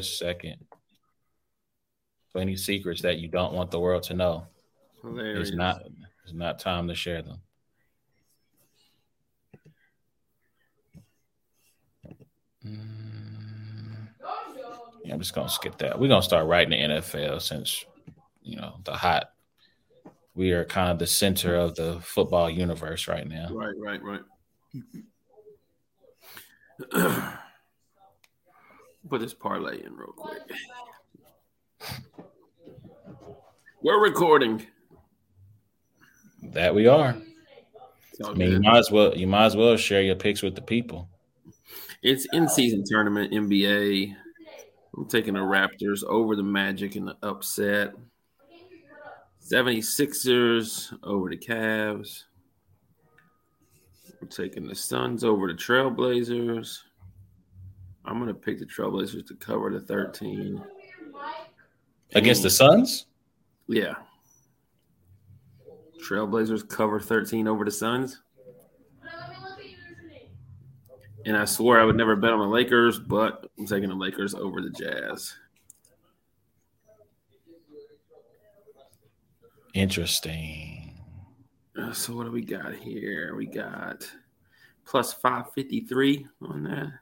just second. 20 secrets that you don't want the world to know. Hilarious. It's not it's not time to share them. Mm. Yeah, I'm just gonna skip that. We're gonna start writing the NFL since you know the hot. We are kind of the center of the football universe right now. Right, right, right. Put this parlay in real quick. We're recording. That we are. I mean, you might as well you might as well share your picks with the people. It's in season tournament NBA. I'm taking the Raptors over the Magic in the upset. 76ers over the Cavs. We're taking the Suns over the Trailblazers. I'm going to pick the Trailblazers to cover the 13. Against the Suns? Yeah. Trailblazers cover 13 over the Suns. And I swore I would never bet on the Lakers, but I'm taking the Lakers over the Jazz. Interesting. Uh, so what do we got here? We got plus 553 on that.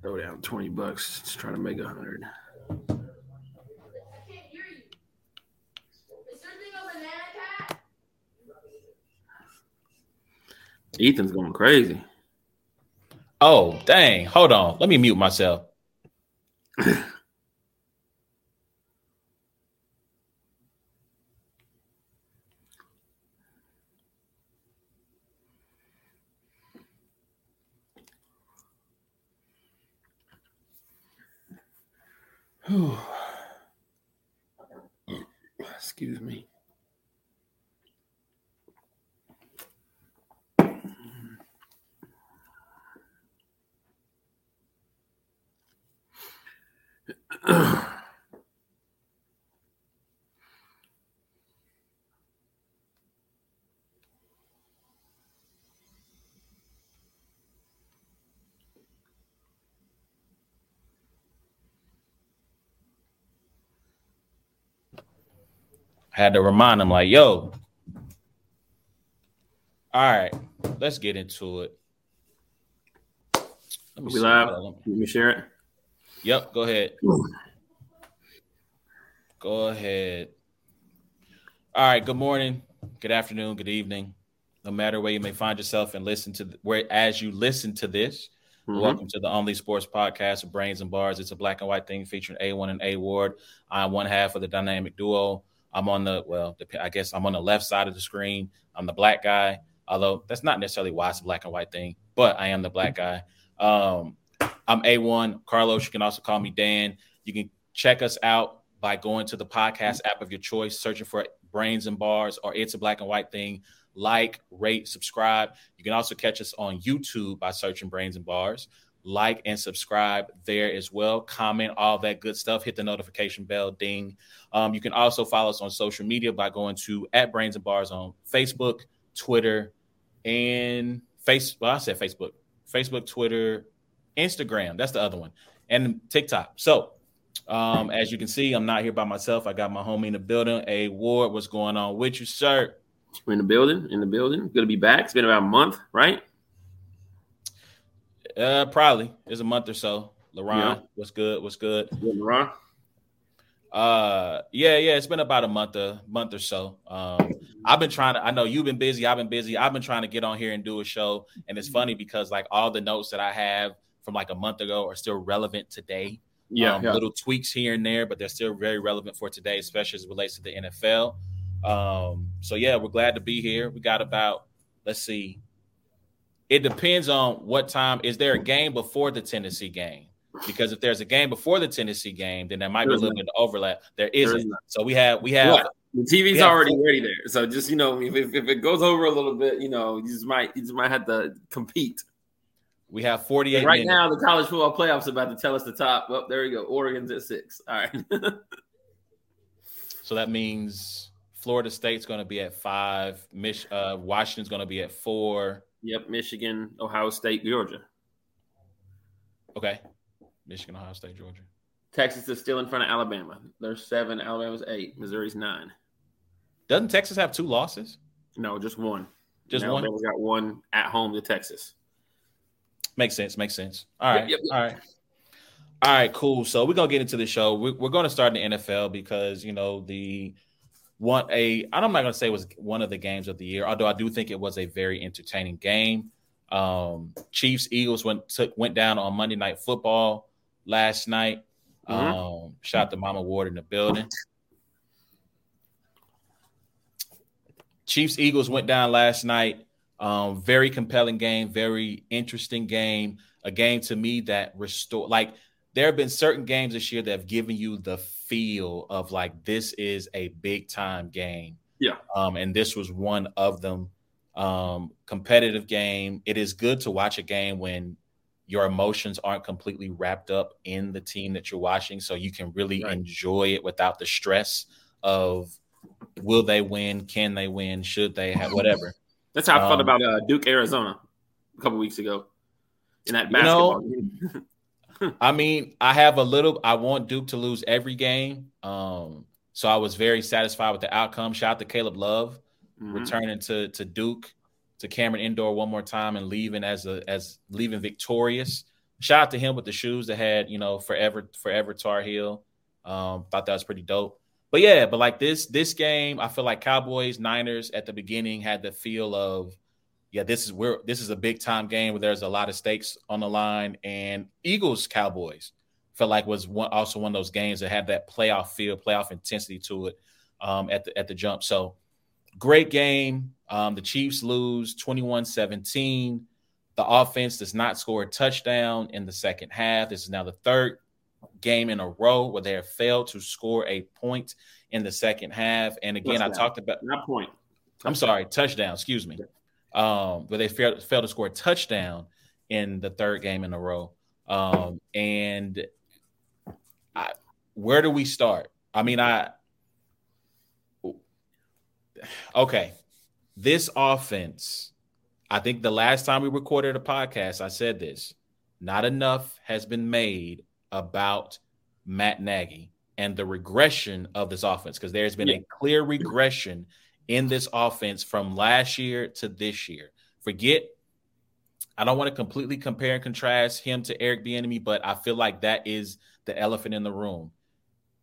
Throw down 20 bucks. Just try to make a hundred. Ethan's going crazy. Oh, dang. Hold on. Let me mute myself. Excuse me. Had to remind him, like, yo, all right, let's get into it. Let me, live. Let me share it. Yep, go ahead. Go ahead. All right, good morning, good afternoon, good evening. No matter where you may find yourself and listen to the, where as you listen to this, mm-hmm. welcome to the Only Sports Podcast of Brains and Bars. It's a black and white thing featuring A1 and A Ward. I'm one half of the dynamic duo. I'm on the well, I guess I'm on the left side of the screen. I'm the black guy, although that's not necessarily why it's a black and white thing, but I am the black guy. Um, I'm A1 Carlos. You can also call me Dan. You can check us out by going to the podcast app of your choice, searching for Brains and Bars or It's a Black and White Thing. Like, rate, subscribe. You can also catch us on YouTube by searching Brains and Bars like and subscribe there as well. Comment all that good stuff. Hit the notification bell, ding. Um, you can also follow us on social media by going to at Brains and Bars on Facebook, Twitter, and face. Well, I said Facebook, Facebook, Twitter, Instagram. That's the other one, and TikTok. So, um, as you can see, I'm not here by myself. I got my homie in the building. A Ward, what's going on with you, sir? We're in the building. In the building. Good to be back. It's been about a month, right? Uh, probably. It's a month or so. LaRon, yeah. what's good? What's good? LaRon. Uh, yeah, yeah. It's been about a month, a month or so. Um, I've been trying to. I know you've been busy. I've been busy. I've been trying to get on here and do a show, and it's funny because like all the notes that I have from like a month ago are still relevant today. Yeah, um, yeah. little tweaks here and there, but they're still very relevant for today, especially as it relates to the NFL. Um, so yeah, we're glad to be here. We got about let's see, it depends on what time. Is there a game before the Tennessee game? Because if there's a game before the Tennessee game, then there might be a little bit of overlap. There isn't. so we have we have the TV's already ready there. So just you know, if, if it goes over a little bit, you know, you just might you just might have to compete. We have 48 right minutes. now. The college football playoffs about to tell us the top. Well, there you go. Oregon's at six. All right. so that means Florida State's going to be at five. Mich- uh, Washington's going to be at four. Yep, Michigan, Ohio State, Georgia. Okay. Michigan, Ohio State, Georgia. Texas is still in front of Alabama. There's seven. Alabama's eight. Missouri's nine. Doesn't Texas have two losses? No, just one. Just and one. Alabama's got one at home to Texas. Makes sense. Makes sense. All right. Yep, yep, yep. All right. All right. Cool. So we're gonna get into the show. We're, we're going to start in the NFL because you know the one a I'm not gonna say it was one of the games of the year, although I do think it was a very entertaining game. Um, Chiefs Eagles went took went down on Monday Night Football last night. Mhm. Um, shout out to Mama Ward in the building. Chiefs Eagles went down last night. Um, very compelling game, very interesting game. A game to me that restored like there have been certain games this year that have given you the feel of like this is a big time game. Yeah. Um, and this was one of them. Um, competitive game. It is good to watch a game when your emotions aren't completely wrapped up in the team that you're watching, so you can really Right. enjoy it without the stress of will they win, can they win, should they have whatever. That's how I felt Um, about uh, Duke, Arizona, a couple weeks ago in that You basketball know, game. I mean, I have a little. I want Duke to lose every game. Um, so I was very satisfied with the outcome. Shout out to Caleb Love Mhm. returning to to Duke to Cameron Indoor one more time and leaving as a as leaving victorious. Shout out to him with the shoes that had you know forever forever Tar Heel. Um, thought that was pretty dope. But yeah, but like this this game, I feel like Cowboys Niners at the beginning had the feel of yeah, this is where this is a big time game where there's a lot of stakes on the line. And Eagles Cowboys felt like was one also one of those games that had that playoff feel, playoff intensity to it um, at the at the jump. So great game. Um, the Chiefs lose 21-17. The offense does not score a touchdown in the second half. This is now the third game in a row where they have failed to score a point in the second half. And again, I talked about Not point. I'm sorry, touchdown, excuse me. Um, but they failed, failed to score a touchdown in the third game in a row. Um, and I, where do we start? I mean, I okay. This offense, I think the last time we recorded a podcast, I said this. Not enough has been made about Matt Nagy and the regression of this offense because there's been Yeah. a clear regression in this offense from last year to this year. Forget, I don't want to completely compare and contrast him to Eric Bieniemy, but I feel like that is the elephant in the room.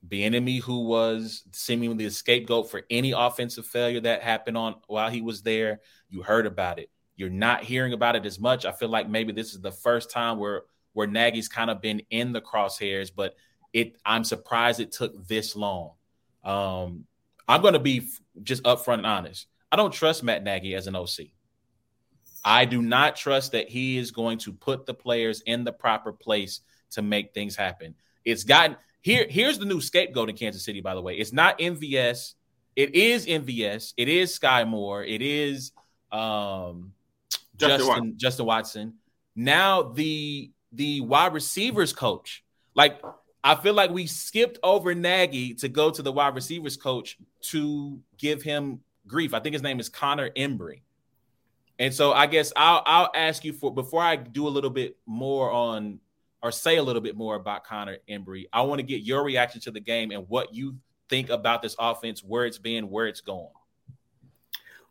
Bieniemy, who was seemingly the scapegoat for any offensive failure that happened on while he was there, you heard about it. You're not hearing about it as much. I feel like maybe this is the first time where where Nagy's kind of been in the crosshairs, but it I'm surprised it took this long. Um, I'm going to be just upfront and honest. I don't trust Matt Nagy as an OC. I do not trust that he is going to put the players in the proper place to make things happen. It's gotten here. Here's the new scapegoat in Kansas City, by the way. It's not MVS. It is MVS. It is Skyy Moore. It is um, Justin Justin Watson. Justin Watson. Now the the wide receivers coach. Like I feel like we skipped over Nagy to go to the wide receivers coach to give him grief. I think his name is Connor Embree. And so I guess I'll I'll ask you for before I do a little bit more on or say a little bit more about Connor Embree. I want to get your reaction to the game and what you think about this offense, where it's been, where it's going.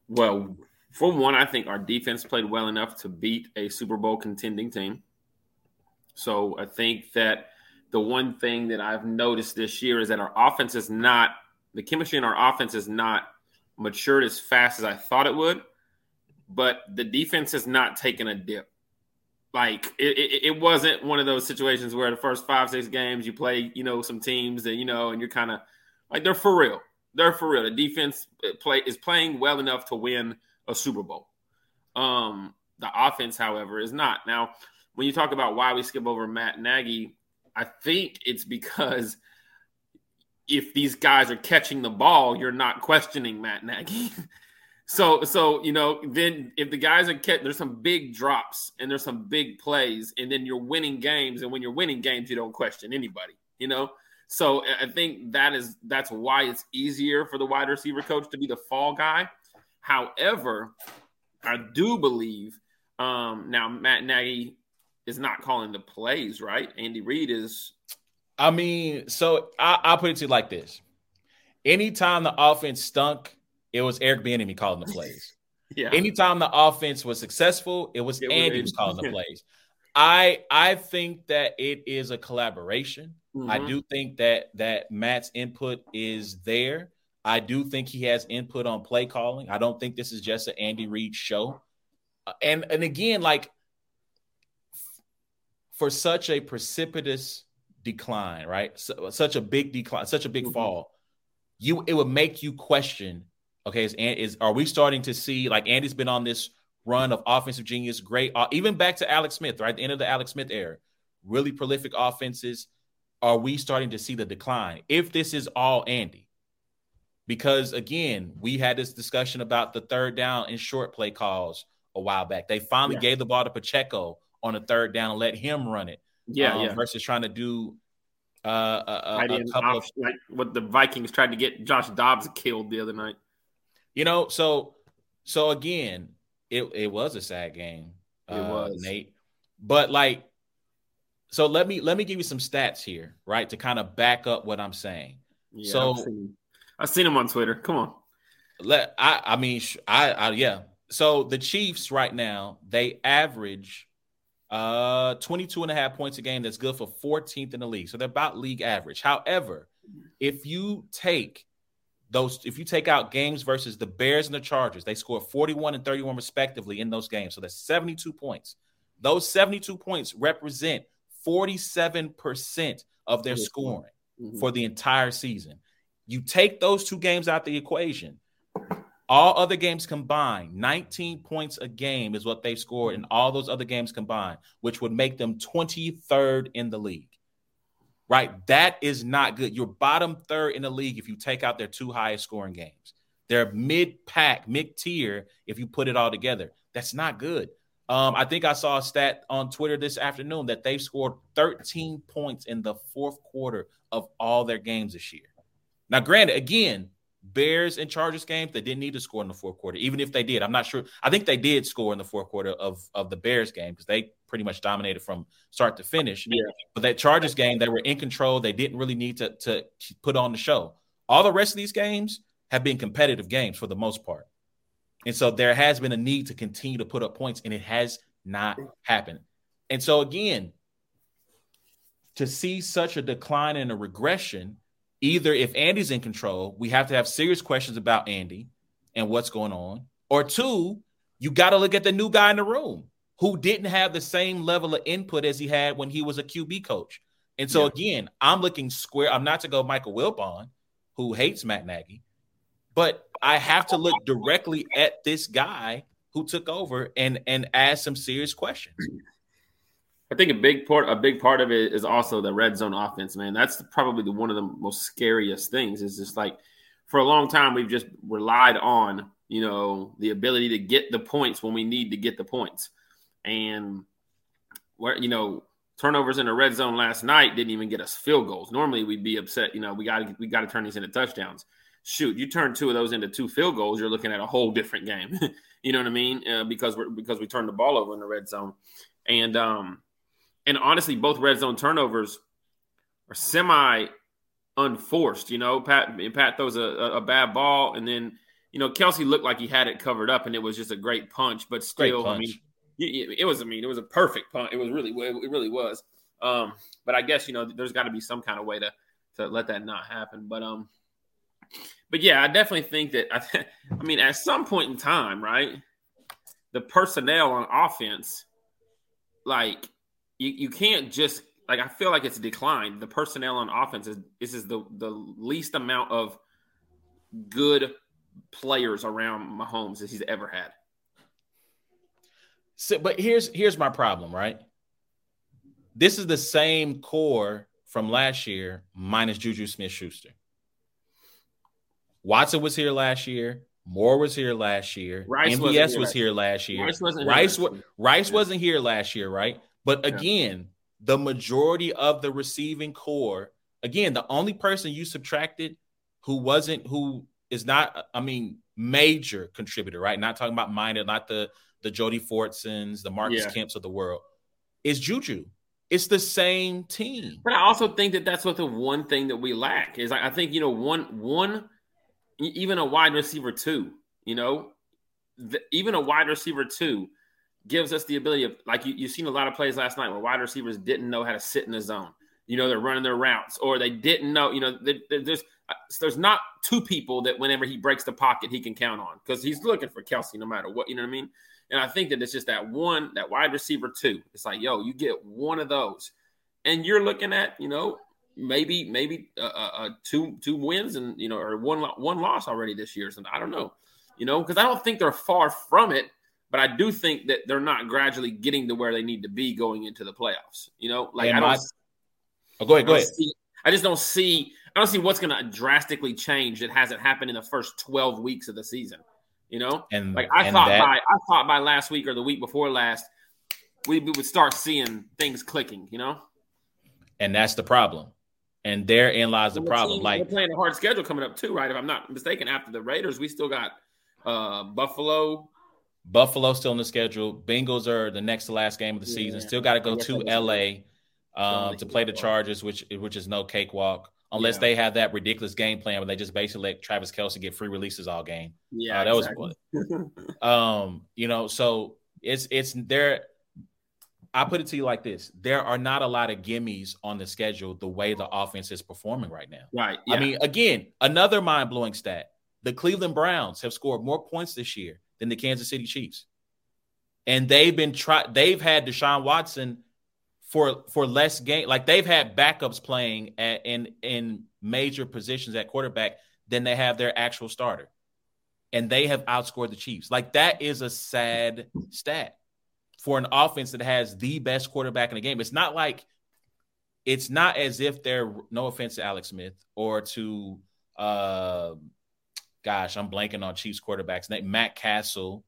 Well, for one, I think our defense played well enough to beat a Super Bowl contending team. So I think that the one thing that I've noticed this year is that our offense is not the chemistry in our offense is not matured as fast as I thought it would, but the defense has not taken a dip. Like it, it, it wasn't one of those situations where the first five six games you play, you know, some teams that you know, and you're kind of like they're for real. They're for real. The defense uh, play is playing well enough to win a Super Bowl. Um, the offense, however, is not. Now, when you talk about why we skip over Matt Nagy, I think it's because if these guys are catching the ball, you're not questioning Matt Nagy. so, so you know, then if the guys are catch, there's some big drops and there's some big plays, and then you're winning games, and when you're winning games, you don't question anybody. You know, so I think that is that's why it's easier for the wide receiver coach to be the fall guy. However, I do believe um, now Matt Nagy is not calling the plays, right? Andy Reid is. I mean, so I, I'll put it to you like this: anytime the offense stunk, it was Eric Bieniemy calling the plays. yeah. Anytime the offense was successful, it was it Andy was calling the plays. I I think that it is a collaboration. Mm-hmm. I do think that that Matt's input is there. I do think he has input on play calling. I don't think this is just an Andy Reid show. Uh, and and again, like for such a precipitous decline, right? So, such a big decline, such a big mm-hmm. fall, you it would make you question. Okay, is is are we starting to see like Andy's been on this run of offensive genius, great, uh, even back to Alex Smith, right? The end of the Alex Smith era, really prolific offenses. Are we starting to see the decline? If this is all Andy, because again, we had this discussion about the third down and short play calls a while back. They finally yeah. gave the ball to Pacheco on a third down and let him run it. Yeah, um, yeah. Versus trying to do uh, a, a, a couple of like what the Vikings tried to get Josh Dobbs killed the other night. You know, so so again, it it was a sad game. It uh, was Nate, but like, so let me let me give you some stats here, right, to kind of back up what I'm saying. Yeah, so I've seen, I've seen him on Twitter. Come on. Let I I mean I, I yeah. So the Chiefs right now they average uh 22 and a half points a game. That's good for 14th in the league. So they're about league average. However, if you take those if you take out games versus the Bears and the Chargers, they scored 41 and 31 respectively in those games. So that's 72 points. Those 72 points represent 47% of their scoring mm-hmm. for the entire season. You take those two games out the equation, all other games combined, 19 points a game is what they scored in all those other games combined, which would make them 23rd in the league. Right? That is not good. You're bottom third in the league if you take out their two highest scoring games. They're mid pack, mid tier if you put it all together. That's not good. Um, I think I saw a stat on Twitter this afternoon that they've scored 13 points in the fourth quarter of all their games this year. Now, granted, again, Bears and Chargers games, they didn't need to score in the fourth quarter. Even if they did, I'm not sure. I think they did score in the fourth quarter of, of the Bears game because they pretty much dominated from start to finish. Yeah. But that Chargers game, they were in control. They didn't really need to, to put on the show. All the rest of these games have been competitive games for the most part. And so there has been a need to continue to put up points, and it has not happened. And so again, to see such a decline and a regression either if Andy's in control, we have to have serious questions about Andy and what's going on, or two, you got to look at the new guy in the room who didn't have the same level of input as he had when he was a QB coach. And so yeah. again, I'm looking square. I'm not to go Michael Wilbon, who hates Matt Nagy, but I have to look directly at this guy who took over and and ask some serious questions. I think a big part a big part of it is also the red zone offense, man. That's probably the, one of the most scariest things. Is just like for a long time we've just relied on you know the ability to get the points when we need to get the points, and where you know turnovers in the red zone last night didn't even get us field goals. Normally we'd be upset. You know we got we got to turn these into touchdowns. Shoot, you turn two of those into two field goals, you're looking at a whole different game. you know what I mean? Uh, because we're because we turned the ball over in the red zone, and um and honestly, both red zone turnovers are semi unforced. You know, Pat and Pat throws a, a, bad ball, and then you know Kelce looked like he had it covered up, and it was just a great punch. But still, punch. I mean, it, was. I mean, it was a perfect punch. It was really, it really was. Um, but I guess you know, there's got to be some kind of way to to let that not happen. But um, but yeah, I definitely think that. I, I mean, at some point in time, right, the personnel on offense, like you, you can't just like I feel like it's declined. The personnel on offense is this is the the least amount of good players around Mahomes that he's ever had. So, but here's here's my problem, right? This is the same core from last year minus Juju Smith Schuster. Watson was here last year. Moore was here last year. Rice MVS here was here last year. Rice wasn't Rice, Rice, Rice wasn't here last year, right? But again, yeah. the majority of the receiving core, again, the only person you subtracted who wasn't who is not, I mean, major contributor, right? Not talking about minor, not the the Jody Fortsons, the Marcus yeah. Kemps of the world. is Juju. It's the same team. But I also think that that's what the one thing that we lack is. I think you know one one even a wide receiver two. You know, the, even a wide receiver two gives us the ability of like you, you've seen a lot of plays last night where wide receivers didn't know how to sit in the zone. You know, they're running their routes, or they didn't know. You know, there's there's not two people that whenever he breaks the pocket he can count on because he's looking for Kelce no matter what. You know what I mean? And I think that it's just that one, that wide receiver two. It's like, yo, you get one of those, and you're looking at, you know, maybe maybe uh, uh, uh two two wins and you know, or one one loss already this year. So I don't know, you know, because I don't think they're far from it, but I do think that they're not gradually getting to where they need to be going into the playoffs. You know, like and I don't. My, oh, go ahead, go ahead. See, I just don't see. I don't see what's going to drastically change that hasn't happened in the first twelve weeks of the season. You know, and like I and thought that, by I thought by last week or the week before last, we, we would start seeing things clicking. You know, and that's the problem. And therein lies the, the problem. Team, like we're playing a hard schedule coming up too, right? If I'm not mistaken, after the Raiders, we still got uh, Buffalo. Buffalo still in the schedule. Bengals are the next to last game of the season. Still got to go to LA um, to play the Chargers, which which is no cakewalk unless yeah. they have that ridiculous game plan where they just basically let Travis Kelce get free releases all game. Yeah, uh, that exactly. was um, you know, so it's it's there. I put it to you like this: there are not a lot of gimmies on the schedule the way the offense is performing right now. Right. Yeah. I mean, again, another mind blowing stat: the Cleveland Browns have scored more points this year than the Kansas City Chiefs, and they've been try they've had Deshaun Watson for for less game. Like they've had backups playing at, in in major positions at quarterback than they have their actual starter, and they have outscored the Chiefs. Like that is a sad stat for an offense that has the best quarterback in the game. It's not like it's not as if they're no offense to Alex Smith or to uh gosh, I'm blanking on Chiefs quarterbacks name Matt Cassel,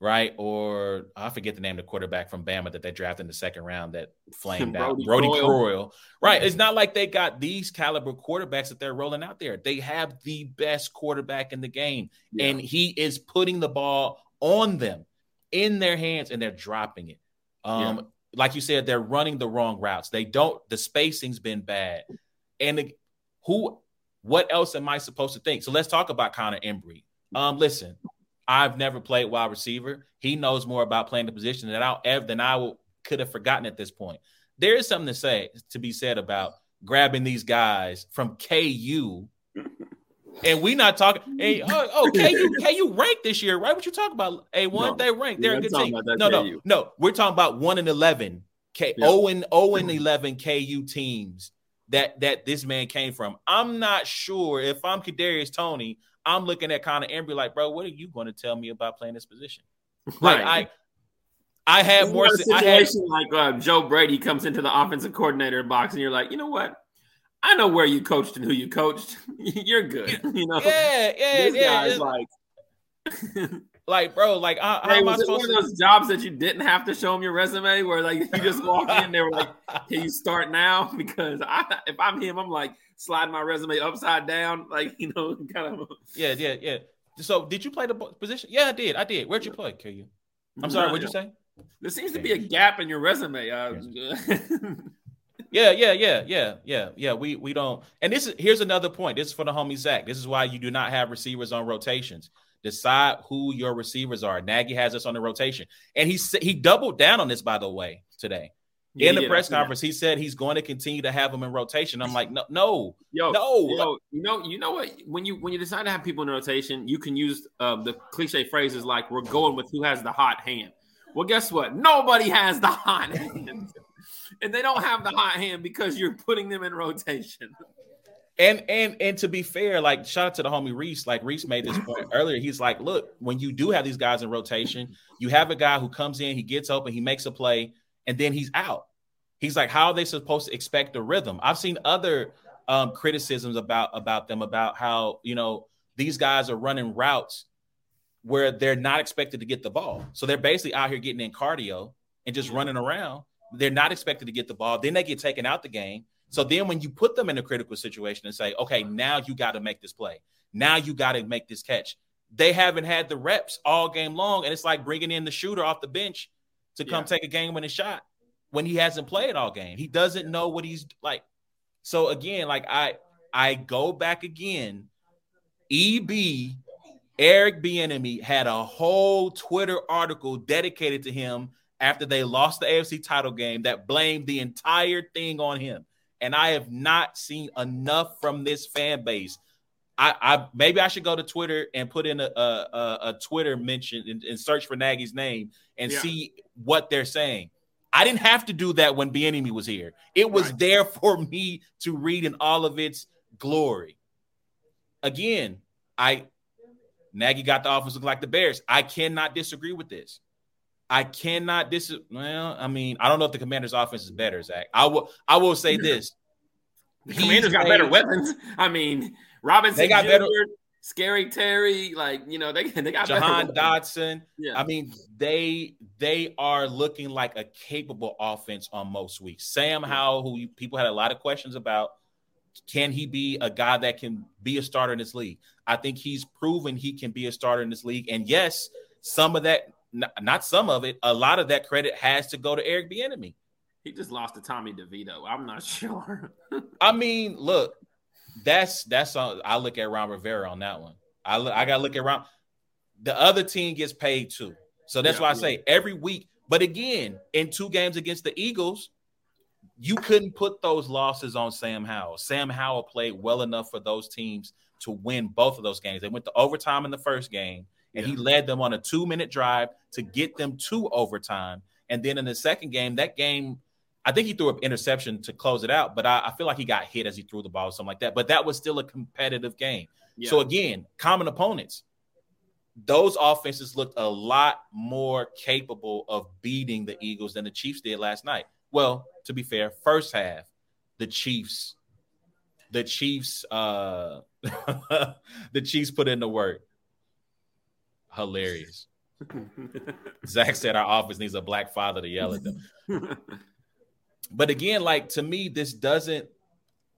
right? Or I forget the name of the quarterback from Bama that they drafted in the second round that flamed out. Brodie Croyle. Right. It's not like they got these caliber quarterbacks that they're rolling out there. They have the best quarterback in the game, yeah. and he is putting the ball on them in their hands and they're dropping it. Um, yeah. like you said, they're running the wrong routes. They don't, the spacing's been bad. And the, who what else am I supposed to think? So let's talk about Connor Embree. Um, listen, I've never played wide receiver. He knows more about playing the position than I ever than I will, could have forgotten at this point. There is something to say to be said about grabbing these guys from KU. And we not talking. Hey, oh, oh KU, KU ranked this year, right? What you talking about? A one, no, they ranked. They're a good team. No, no, no. We're talking about one and eleven. K yep. 0 and 0 and 11 KU teams that that this man came from. I'm not sure if I'm Kadarius Toney, I'm looking at Connor Embree like, bro, what are you going to tell me about playing this position? Like right. I, I had more. I had like uh, Joe Brady comes into the offensive coordinator box, and you're like, you know what? I know where you coached and who you coached. you're good. You know. Yeah, yeah, this yeah. Guy's like. like, bro, like, how, hey, am I supposed one of those jobs that you didn't have to show them your resume, where like you just walk in, they were like, "Can you start now?" Because I, if I'm him, I'm like sliding my resume upside down, like you know, kind of. Yeah, yeah, yeah. So, did you play the position? Yeah, I did. I did. Where'd you play, KU? I'm sorry. What'd you say? There seems to be a gap in your resume. Uh, yeah, yeah, yeah, yeah, yeah, yeah. We we don't. And this is here's another point. This is for the homie Zach. This is why you do not have receivers on rotations Decide who your receivers are. Nagy has us on the rotation, and he he doubled down on this by the way today. Yeah, in the press conference, that. he said he's going to continue to have them in rotation. I'm like, no, no, yo, no. Yo, you know, you know what? When you when you decide to have people in rotation, you can use uh, the cliche phrases like "we're going with who has the hot hand." Well, guess what? Nobody has the hot hand, and they don't have the hot hand because you're putting them in rotation. And and and to be fair, like shout out to the homie Reese. Like Reese made this point earlier. He's like, look, when you do have these guys in rotation, you have a guy who comes in, he gets open, he makes a play, and then he's out. He's like, how are they supposed to expect the rhythm? I've seen other um, criticisms about about them about how you know these guys are running routes where they're not expected to get the ball. So they're basically out here getting in cardio and just running around. They're not expected to get the ball. Then they get taken out the game. So then when you put them in a critical situation and say, okay, mm-hmm. now you got to make this play. Now you got to make this catch. They haven't had the reps all game long. And it's like bringing in the shooter off the bench to come yeah. take a game winning shot. when he hasn't played all game. He doesn't know what he's like. So again, like I I go back again. EB Eric Bieniemy had a whole Twitter article dedicated to him after they lost the AFC title game that blamed the entire thing on him. And I have not seen enough from this fan base. I, I maybe I should go to Twitter and put in a, a, a Twitter mention and, and, search for Nagy's name and yeah. see what they're saying. I didn't have to do that when Bieniemy was here. It was right. there for me to read in all of its glory. Again, I Nagy got the offense looking like the Bears. I cannot disagree with this. I cannot dis. Well, I mean, I don't know if the Commanders' offense is better, Zach. I will. I will say this: the Commanders got better weapons. I mean, Robinson, they got Jr., better. Scary Terry, like you know, they they got Jahan Dotson. Yeah, I mean, they they are looking like a capable offense on most weeks. Sam Howell, who people had a lot of questions about, can he be a guy that can be a starter in this league? I think he's proven he can be a starter in this league. And yes, some of that, not some of it, a lot of that credit has to go to Eric Bieniemy. He just lost to Tommy DeVito. I'm not sure. I mean, look, that's that's on, I look at Ron Rivera on that one. I look, I got to look at Ron. The other team gets paid too, so that's yeah, why I yeah. say every week. But again, in two games against the Eagles, you couldn't put those losses on Sam Howell. Sam Howell played well enough for those teams to win both of those games. They went to overtime in the first game, and yeah. he led them on a two minute drive to get them to overtime. And then in the second game, that game, I think he threw an interception to close it out, but I, I feel like he got hit as he threw the ball or something like that. But that was still a competitive game. Yeah. So again, common opponents. Those offenses looked a lot more capable of beating the Eagles than the Chiefs did last night. Well, to be fair, first half, the Chiefs, the Chiefs, uh, the Chiefs put in the work. Hilarious. Zach said our office needs a black father to yell at them. but again, like to me, this doesn't.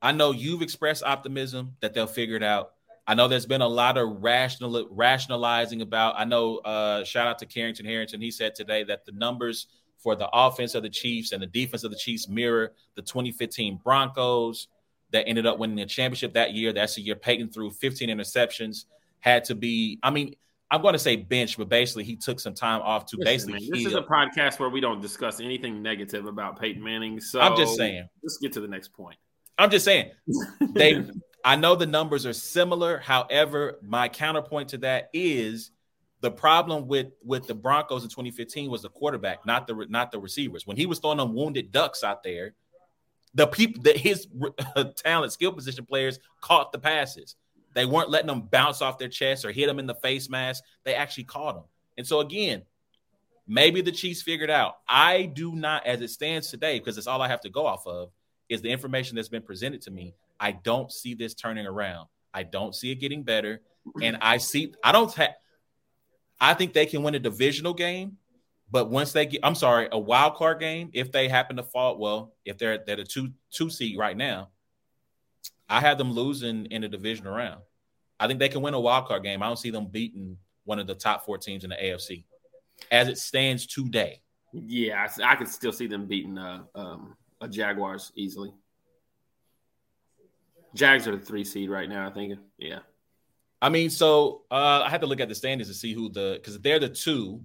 I know you've expressed optimism that they'll figure it out. I know there's been a lot of rational rationalizing about. I know. Uh, shout out to Carrington Harrington. He said today that the numbers for the offense of the Chiefs and the defense of the Chiefs mirror the 2015 Broncos that ended up winning the championship that year. That's the year Peyton threw 15 interceptions. Had to be. I mean, I'm going to say bench, but basically he took some time off to Listen, basically. Man, this is a podcast where we don't discuss anything negative about Peyton Manning. So I'm just saying. Let's get to the next point. I'm just saying they. I know the numbers are similar. However, my counterpoint to that is the problem with with the Broncos in 2015 was the quarterback, not the not the receivers. When he was throwing them wounded ducks out there, the people that his talent, skill position players caught the passes. They weren't letting them bounce off their chest or hit them in the face mask. They actually caught them. And so again, maybe the Chiefs figured out. I do not, as it stands today, because it's all I have to go off of, is the information that's been presented to me. I don't see this turning around. I don't see it getting better. And I see, I don't have, I think they can win a divisional game, but once they get, I'm sorry, a wild card game, if they happen to fall, well, if they're they're the two two seed right now, I have them losing in the division round. I think they can win a wild card game. I don't see them beating one of the top four teams in the AFC as it stands today. Yeah, I, I could still see them beating uh, um, a Jaguars easily. Jags are the three seed right now. I think. Yeah. I mean, so uh, I had to look at the standings to see who the because they're the two.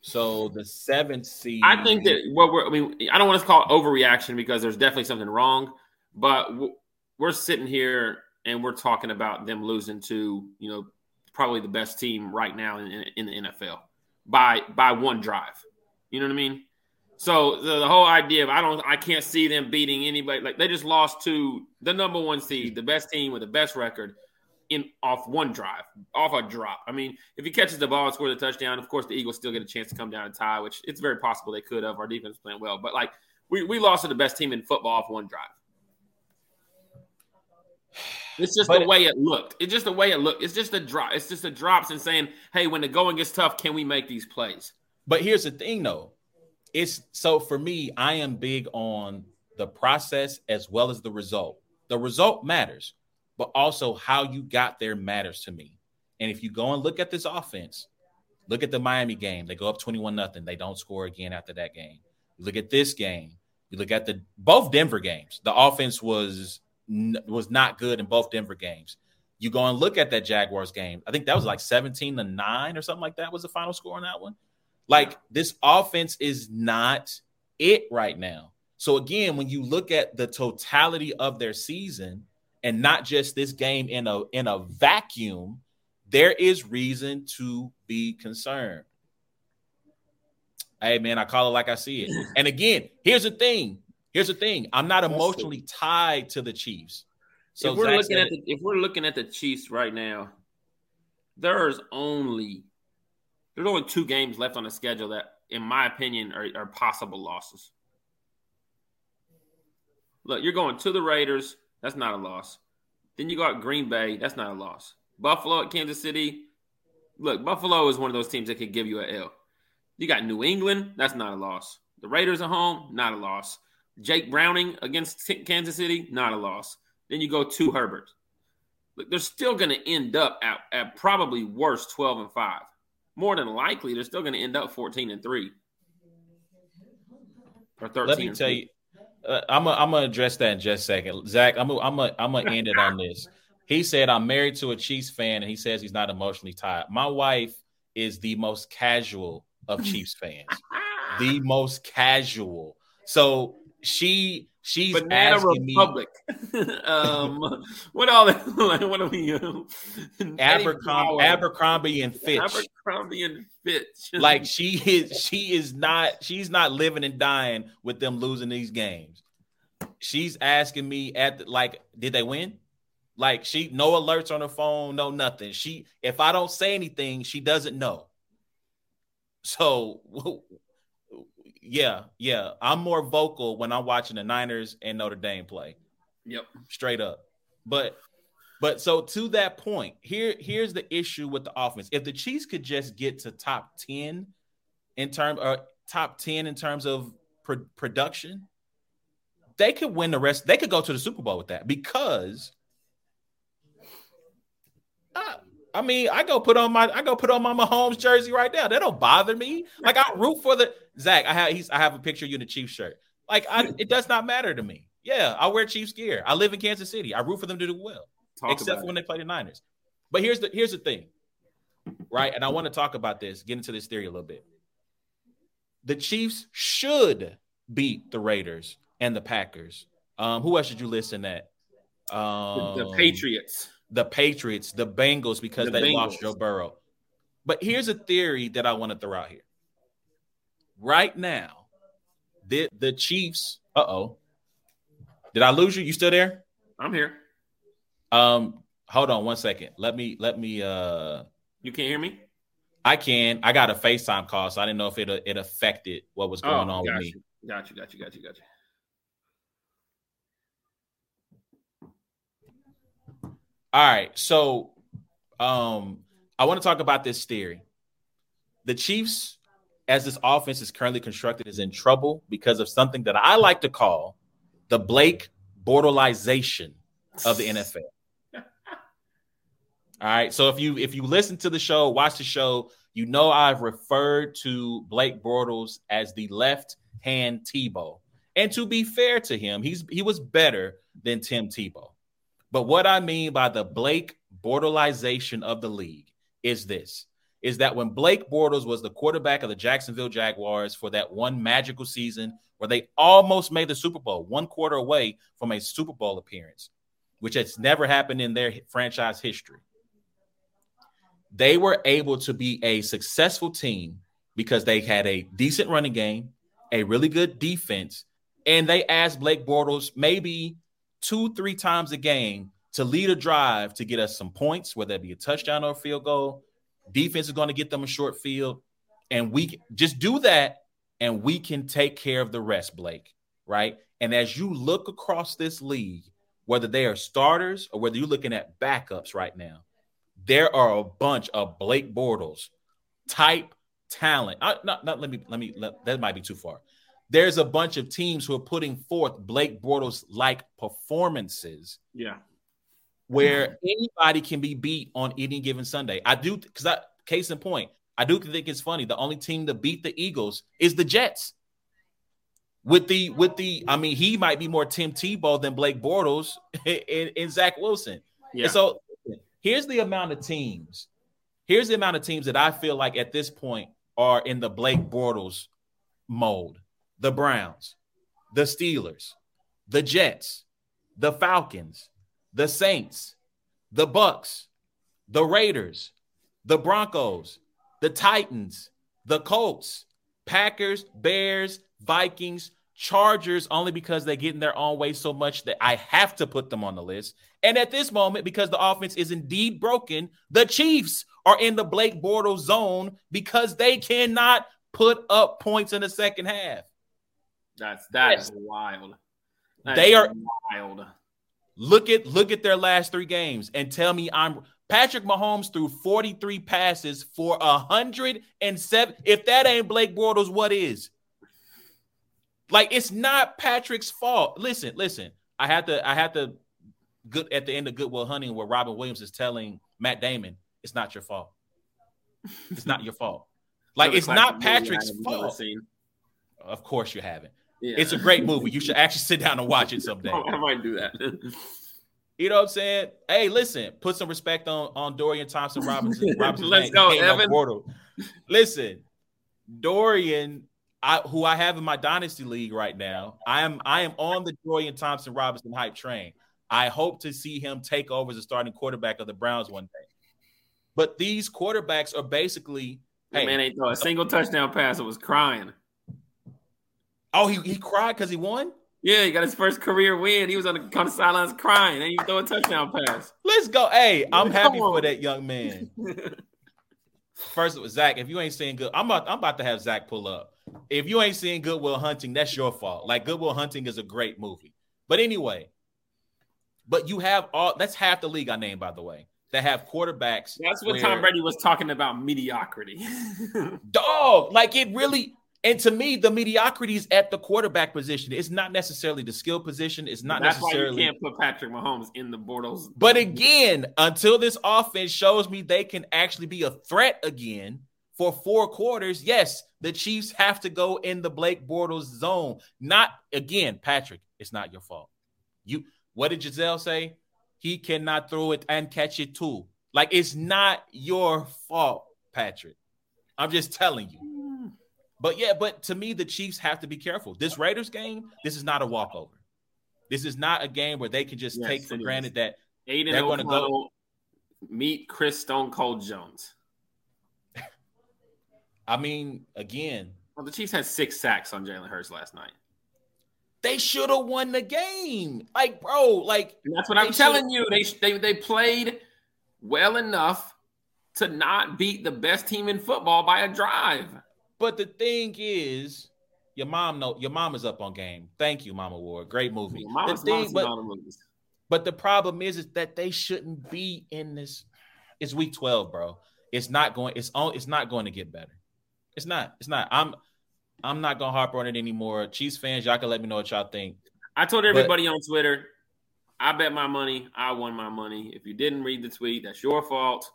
So the seventh seed. I think that what we're. I mean, I don't want to call it overreaction because there's definitely something wrong, but we're sitting here and we're talking about them losing to you know probably the best team right now in, in, the NFL by by one drive. You know what I mean? So the, the, whole idea of I don't I can't see them beating anybody like they just lost to the number one seed, the best team with the best record in off one drive, off a drop. I mean, if he catches the ball and scores a touchdown, of course the Eagles still get a chance to come down and tie, which it's very possible they could have. Our defense playing well, but like we, we lost to the best team in football off one drive. It's just but the way it looked. It's just the way it looked. It's just the drop. It's just a drops and saying, "Hey, when the going gets tough, can we make these plays?" But here's the thing, though. It's so for me. I am big on the process as well as the result. The result matters, but also how you got there matters to me. And if you go and look at this offense, look at the Miami game. They go up 21 nothing. They don't score again after that game. You look at this game. You look at the both Denver games. The offense was was not good in both Denver games. You go and look at that Jaguars game. I think that was like mm-hmm. 17 to 9 or something like that was the final score on that one. Like this offense is not it right now. So again, when you look at the totality of their season and not just this game in a in a vacuum, there is reason to be concerned. Hey man, I call it like I see it. And again, here's the thing. Here's the thing. I'm not emotionally tied to the Chiefs. So if we're Zach looking at the, if we're looking at the Chiefs right now, there's only there's only two games left on the schedule that, in my opinion, are, are possible losses. Look, you're going to the Raiders. That's not a loss. Then you got Green Bay. That's not a loss. Buffalo at Kansas City. Look, Buffalo is one of those teams that could give you an L. You got New England. That's not a loss. The Raiders at home. Not a loss. Jake Browning against Kansas City. Not a loss. Then you go to Herbert. Look, they're still going to end up at, at probably worse 12 and 5 more than likely they're still going to end up 14 and 3 or 13 let me tell you uh, I'm gonna address that in just a second. Zach, I'm gonna I'm gonna I'm end it on this. He said I'm married to a Chiefs fan, and he says he's not emotionally tied. My wife is the most casual of Chiefs fans, the most casual. So she She's Banana Republic. um, what all? That? What are we? Uh, Abercrombie, Abercrombie and Fitch. Abercrombie and Fitch. like she is, she is not. She's not living and dying with them losing these games. She's asking me at the, like, did they win? Like she no alerts on her phone, no nothing. She if I don't say anything, she doesn't know. So yeah, yeah. I'm more vocal when I'm watching the Niners and Notre Dame play. Yep. Straight up. But but so to that point, here here's the issue with the offense. If the Chiefs could just get to top 10 in terms or uh, top 10 in terms of pro- production, they could win the rest. They could go to the Super Bowl with that because I mean, I go put on my I go put on my Mahomes jersey right now. That don't bother me. Like I root for the Zach. I have he's I have a picture of you in the Chiefs shirt. Like I, it does not matter to me. Yeah, I wear Chiefs gear. I live in Kansas City. I root for them to do well, talk except for when they play the Niners. But here's the here's the thing, right? And I want to talk about this. Get into this theory a little bit. The Chiefs should beat the Raiders and the Packers. Um, who else should you listen at? Um, the, the Patriots the Patriots, the Bengals, because the they Bengals. lost Joe Burrow. But here's a theory that I want to throw out here. Right now, the, the Chiefs, uh oh. Did I lose you? You still there? I'm here. Um, hold on one second. Let me let me uh you can't hear me? I can. I got a FaceTime call, so I didn't know if it it affected what was going oh, on with you. me. Got you, got you, got you, got you. All right. So um I want to talk about this theory. The Chiefs, as this offense is currently constructed, is in trouble because of something that I like to call the Blake Bortleization of the NFL. All right. So if you if you listen to the show, watch the show, you know I've referred to Blake Bortles as the left hand Tebow. And to be fair to him, he's he was better than Tim Tebow. But what I mean by the Blake Bortleization of the league is this is that when Blake Bortles was the quarterback of the Jacksonville Jaguars for that one magical season where they almost made the Super Bowl, one quarter away from a Super Bowl appearance, which has never happened in their franchise history. They were able to be a successful team because they had a decent running game, a really good defense, and they asked Blake Bortles maybe two, three times a game to lead a drive to get us some points, whether it be a touchdown or a field goal. Defense is going to get them a short field. And we just do that, and we can take care of the rest, Blake. Right. And as you look across this league, whether they are starters or whether you're looking at backups right now, there are a bunch of Blake Bortles type talent. I, not, not let me let me let, that might be too far there's a bunch of teams who are putting forth Blake Bortles like performances. Yeah. Where anybody can be beat on any given Sunday. I do because I case in point, I do think it's funny. The only team to beat the Eagles is the Jets. with the with the I mean, he might be more Tim Tebow than Blake Bortles and, and Zach Wilson. Yeah. And so here's the amount of teams. Here's the amount of teams that I feel like at this point are in the Blake Bortles mold. The Browns, the Steelers, the Jets, the Falcons, the Saints, the Bucks, the Raiders, the Broncos, the Titans, the Colts, Packers, Bears, Vikings, Chargers, only because they get in their own way so much that I have to put them on the list. And at this moment, because the offense is indeed broken, the Chiefs are in the Blake Bortles zone because they cannot put up points in the second half. That's that is wild. That they is are wild. Look at look at their last three games and tell me I'm Patrick Mahomes threw 43 passes for a 107. If that ain't Blake Bortles, what is? Like it's not Patrick's fault. Listen, listen. I had to I had to good at the end of Good Will Hunting where Robin Williams is telling Matt Damon, it's not your fault. It's not your fault. Like it's not Patrick's fault. Of course you haven't. Yeah. It's a great movie. You should actually sit down and watch it someday. I might do that. you know what I'm saying? Hey, listen, put some respect on on Dorian Thompson Robinson. Robinson Let's go, Evan. Listen, Dorian, I, who I have in my dynasty league right now, I am I am on the Dorian Thompson Robinson hype train. I hope to see him take over as a starting quarterback of the Browns one day. But these quarterbacks are basically hey, man ain't throw a single touchdown pass. It was crying. Oh, he, he cried because he won? Yeah, he got his first career win. He was on the, on the sidelines crying, and he threw a touchdown pass. Let's go. Hey, I'm happy for that young man. First, Zach, if you ain't seeing good, I'm about, I'm about to have Zach pull up. If you ain't seeing Good Will Hunting, that's your fault. Like Good Will Hunting is a great movie. But anyway, but you have all that's half the league I named, by the way, that have quarterbacks. That's what where, Tom Brady was talking about mediocrity. dog, like it really and to me, the mediocrity is at the quarterback position. It's not necessarily the skill position. It's not That's necessarily. why you can't put Patrick Mahomes in the Bortles. But again, until this offense shows me they can actually be a threat again for four quarters, yes, the Chiefs have to go in the Blake Bortles zone. Not again, Patrick. It's not your fault. You. What did Gisele say? He cannot throw it and catch it too. Like it's not your fault, Patrick. I'm just telling you. But yeah, but to me, the Chiefs have to be careful. This Raiders game, this is not a walkover. This is not a game where they can just yes, take for granted is. that Aidan they're oh going to go meet Chris Stone Cold Jones. I mean, again, well, the Chiefs had six sacks on Jalen Hurts last night. They should have won the game, like bro. Like and that's what I'm telling you. They they they played well enough to not beat the best team in football by a drive. But the thing is, your mom know your mom is up on game. Thank you, Mama Ward. Great movie. the thing, but, but the problem is, is that they shouldn't be in this. It's week 12, bro. It's not going, it's on, it's not going to get better. It's not, it's not. I'm I'm not gonna harp on it anymore. Chiefs fans, y'all can let me know what y'all think. I told everybody but, on Twitter, I bet my money, I won my money. If you didn't read the tweet, that's your fault.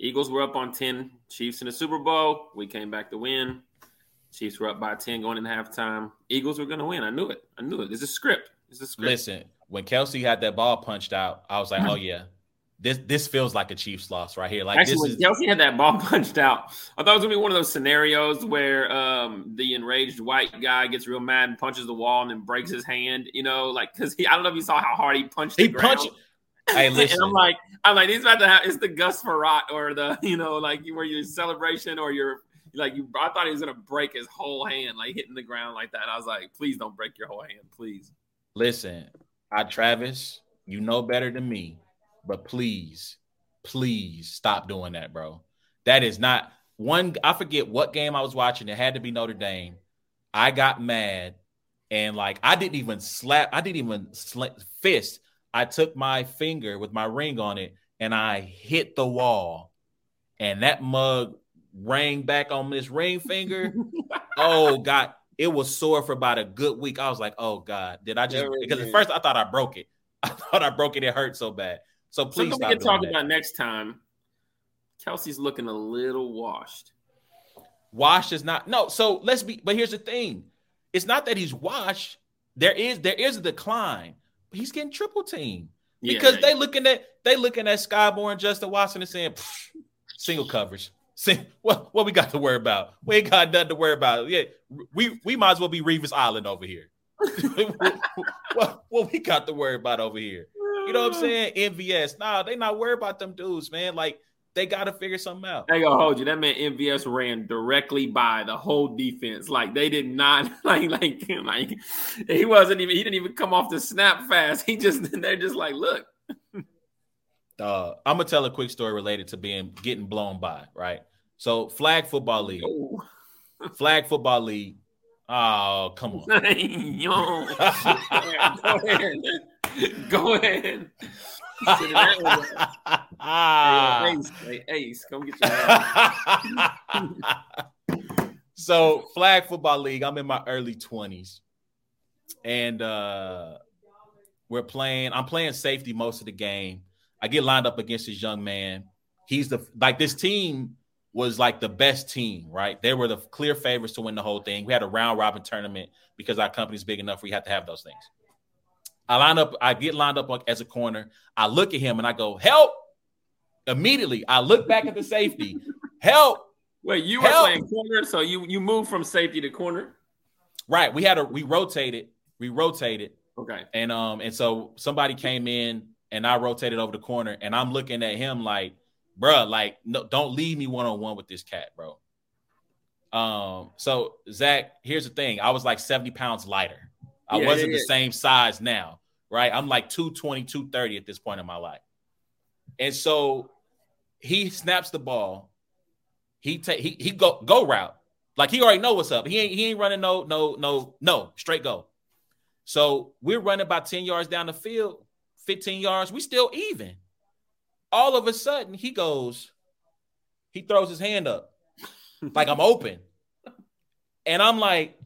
Eagles were up on 10, Chiefs in the Super Bowl. We came back to win. Chiefs were up by 10 going into halftime. Eagles were going to win. I knew it. I knew it. It's a script. It's a script. Listen, when Kelce had that ball punched out, I was like, oh, yeah. This this feels like a Chiefs loss right here. Like Actually, this when Kelce had that ball punched out, I thought it was gonna be one of those scenarios where um, the enraged white guy gets real mad and punches the wall and then breaks his hand. You know, like because he I don't know if you saw how hard he punched. He punched. Hey, listen. and I'm like, I'm like, he's about to have it's the Gus Frerotte or the you know like where your celebration or your like you. I thought he was gonna break his whole hand, like hitting the ground like that. And I was like, please don't break your whole hand, please. Listen, I Travis, you know better than me, but please, please stop doing that, bro. That is not one. I forget what game I was watching. It had to be Notre Dame. I got mad and like I didn't even slap. I didn't even sl- fist. I took my finger with my ring on it and I hit the wall, and that mug rang back on this ring finger. oh God, it was sore for about a good week. I was like, oh God, did I just because at first I thought I broke it. I thought I broke it. It hurt so bad. So please, something we can talk that. about next time. Kelce's looking a little washed. Washed is not no. So let's be. But here's the thing: it's not that he's washed. There is there is a decline, he's getting triple team because yeah, they looking at they looking at Skyy Moore Justin Watson and saying single coverage. See, what what we got to worry about? We ain't got nothing to worry about. Yeah, we we might as well be Revis Island over here. what, what we got to worry about over here? You know what I'm saying? MVS. Nah, they not worried about them dudes, man. Like they got to figure something out. I gonna hold you. That man MVS ran directly by the whole defense. Like they did not like like like he wasn't even he didn't even come off the snap fast. He just they're just like look. Uh, I'm gonna tell a quick story related to being getting blown by. Right. So flag football league, oh. flag football league. Oh come on. Yo, go ahead. Go ahead. Hey, Ace, hey, Ace, come get your So, flag football league, I'm in my early 20s. And uh we're playing, I'm playing safety most of the game. I get lined up against this young man. He's the like this team was like the best team, right? They were the clear favorites to win the whole thing. We had a round robin tournament because our company's big enough we had to have those things. I line up, I get lined up as a corner. I look at him and I go, help. Immediately, I look back at the safety. Help. Wait, you were help. playing corner, so you you moved from safety to corner? Right. We had a we rotated. We rotated. Okay. And um, and so somebody came in and I rotated over the corner, and I'm looking at him like, bruh, like, no, don't leave me one on one with this cat, bro. Um, so Zach, here's the thing. I was like 70 pounds lighter. I yeah, wasn't yeah, yeah. the same size now right? I'm like 220, 230 at this point in my life. And so he snaps the ball. He take he he go go route. Like he already know what's up. He ain't he ain't running no no no no straight go. So we're running about 10 yards down the field, 15 yards. We still even. All of a sudden, he goes, he throws his hand up like I'm open. And I'm like,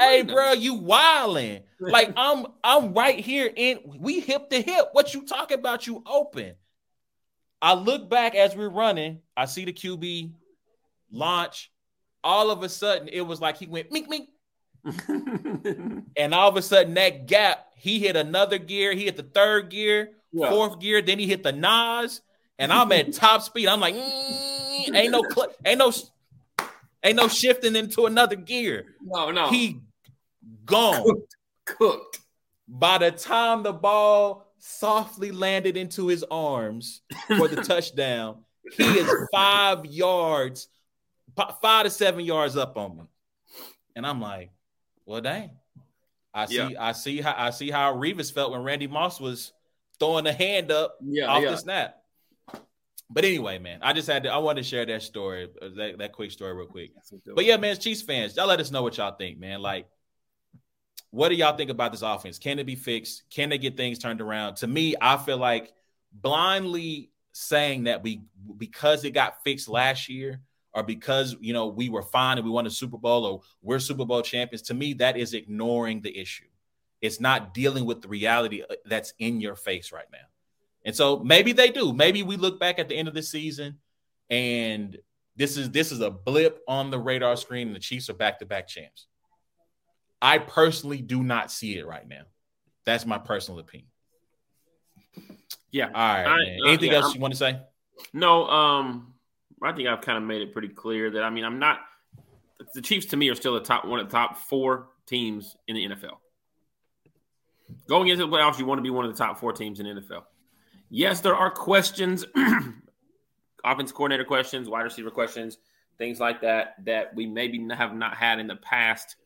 Hey, bro, you wilding. Like I'm I'm right here in we hip to hip. What you talking about? You open. I look back as we're running. I see the QB launch. All of a sudden, it was like he went mink mink. and all of a sudden, that gap, he hit another gear. He hit the third gear, yeah. fourth gear. Then he hit the Nas, and I'm at top speed. I'm like, mm, ain't no, cl- ain't no, ain't no shifting into another gear. No, no. He gone. Cooked. Cooked. By the time the ball softly landed into his arms for the touchdown, he is five yards, five to seven yards up on me. And I'm like, well, dang. I see, yeah. I see how I see how Revis felt when Randy Moss was throwing the hand up yeah, off yeah. the snap. But anyway, man, I just had to I wanted to share that story, uh, that, that quick story real quick. But yeah, man, Chiefs fans, y'all let us know what y'all think, man. Like what do y'all think about this offense? Can it be fixed? Can they get things turned around? To me, I feel like blindly saying that we because it got fixed last year or because you know we were fine and we won the Super Bowl or we're Super Bowl champions, to me, that is ignoring the issue. It's not dealing with the reality uh, that's in your face right now. And so maybe they do. Maybe we look back at the end of the season and this is this is a blip on the radar screen and the Chiefs are back-to-back champs. I personally do not see it right now. That's my personal opinion. Yeah. All right. I, uh, Anything yeah, else I'm, you want to say? No. Um, I think I've kind of made it pretty clear that I mean I'm not. The Chiefs to me are still the top one of the top four teams in the NFL. Going into the playoffs, you want to be one of the top four teams in the NFL. Yes, there are questions, offense coordinator questions, wide receiver questions, things like that that we maybe have not had in the past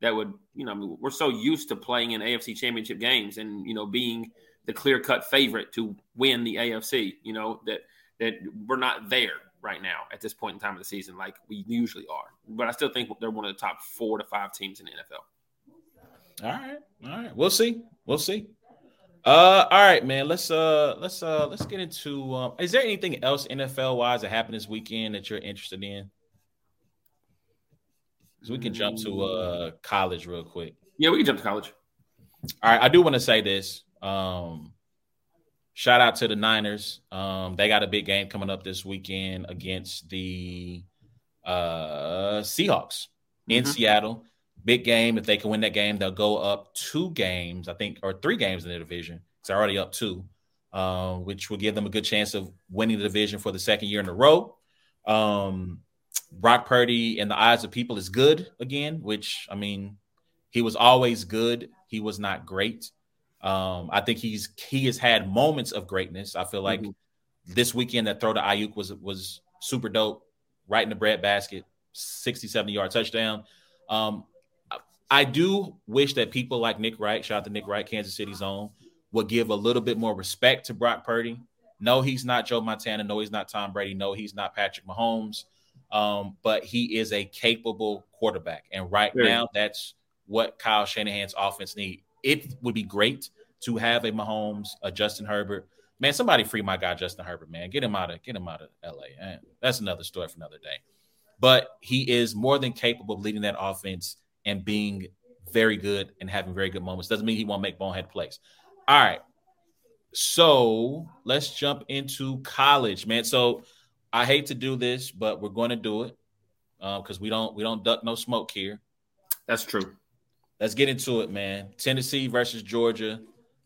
that would, you know, we're so used to playing in AFC championship games and, you know, being the clear cut favorite to win the AFC, you know, that, that we're not there right now at this point in time of the season like we usually are. But I still think they're one of the top four to five teams in the NFL. All right. All right. We'll see. We'll see. Uh, all right, man. Let's uh, let's uh, let's get into. Um, is there anything else NFL wise that happened this weekend that you're interested in? So we can jump to uh college real quick. Yeah, we can jump to college. All right, I do want to say this. Um, shout out to the Niners. Um, they got a big game coming up this weekend against the uh Seahawks in mm-hmm. Seattle. big game. If they can win that game, they'll go up two games, I think, or three games in the division. It's already up two, uh, which will give them a good chance of winning the division for the second year in a row. Um, Brock Purdy, in the eyes of people, is good again, which I mean, he was always good. He was not great. Um, I think he's he has had moments of greatness. I feel like mm-hmm. this weekend that throw to Aiyuk was was super dope, right in the bread basket, 60, 70 yard touchdown. Um, I do wish that people like Nick Wright, shout out to Nick Wright, Kansas City's own, would give a little bit more respect to Brock Purdy. No, he's not Joe Montana. No, he's not Tom Brady. No, he's not Patrick Mahomes. Um, but he is a capable quarterback. And right now, that's what Kyle Shanahan's offense need. It would be great to have a Mahomes, a Justin Herbert. Man, somebody free my guy Justin Herbert, man. Get him out of get him out of LA. Man. That's another story for another day. But he is more than capable of leading that offense and being very good and having very good moments. Doesn't mean he won't make bonehead plays. All right. So let's jump into college, man. So I hate to do this, but we're going to do it because uh, we don't we don't duck no smoke here. That's true. Let's get into it, man. Tennessee versus Georgia.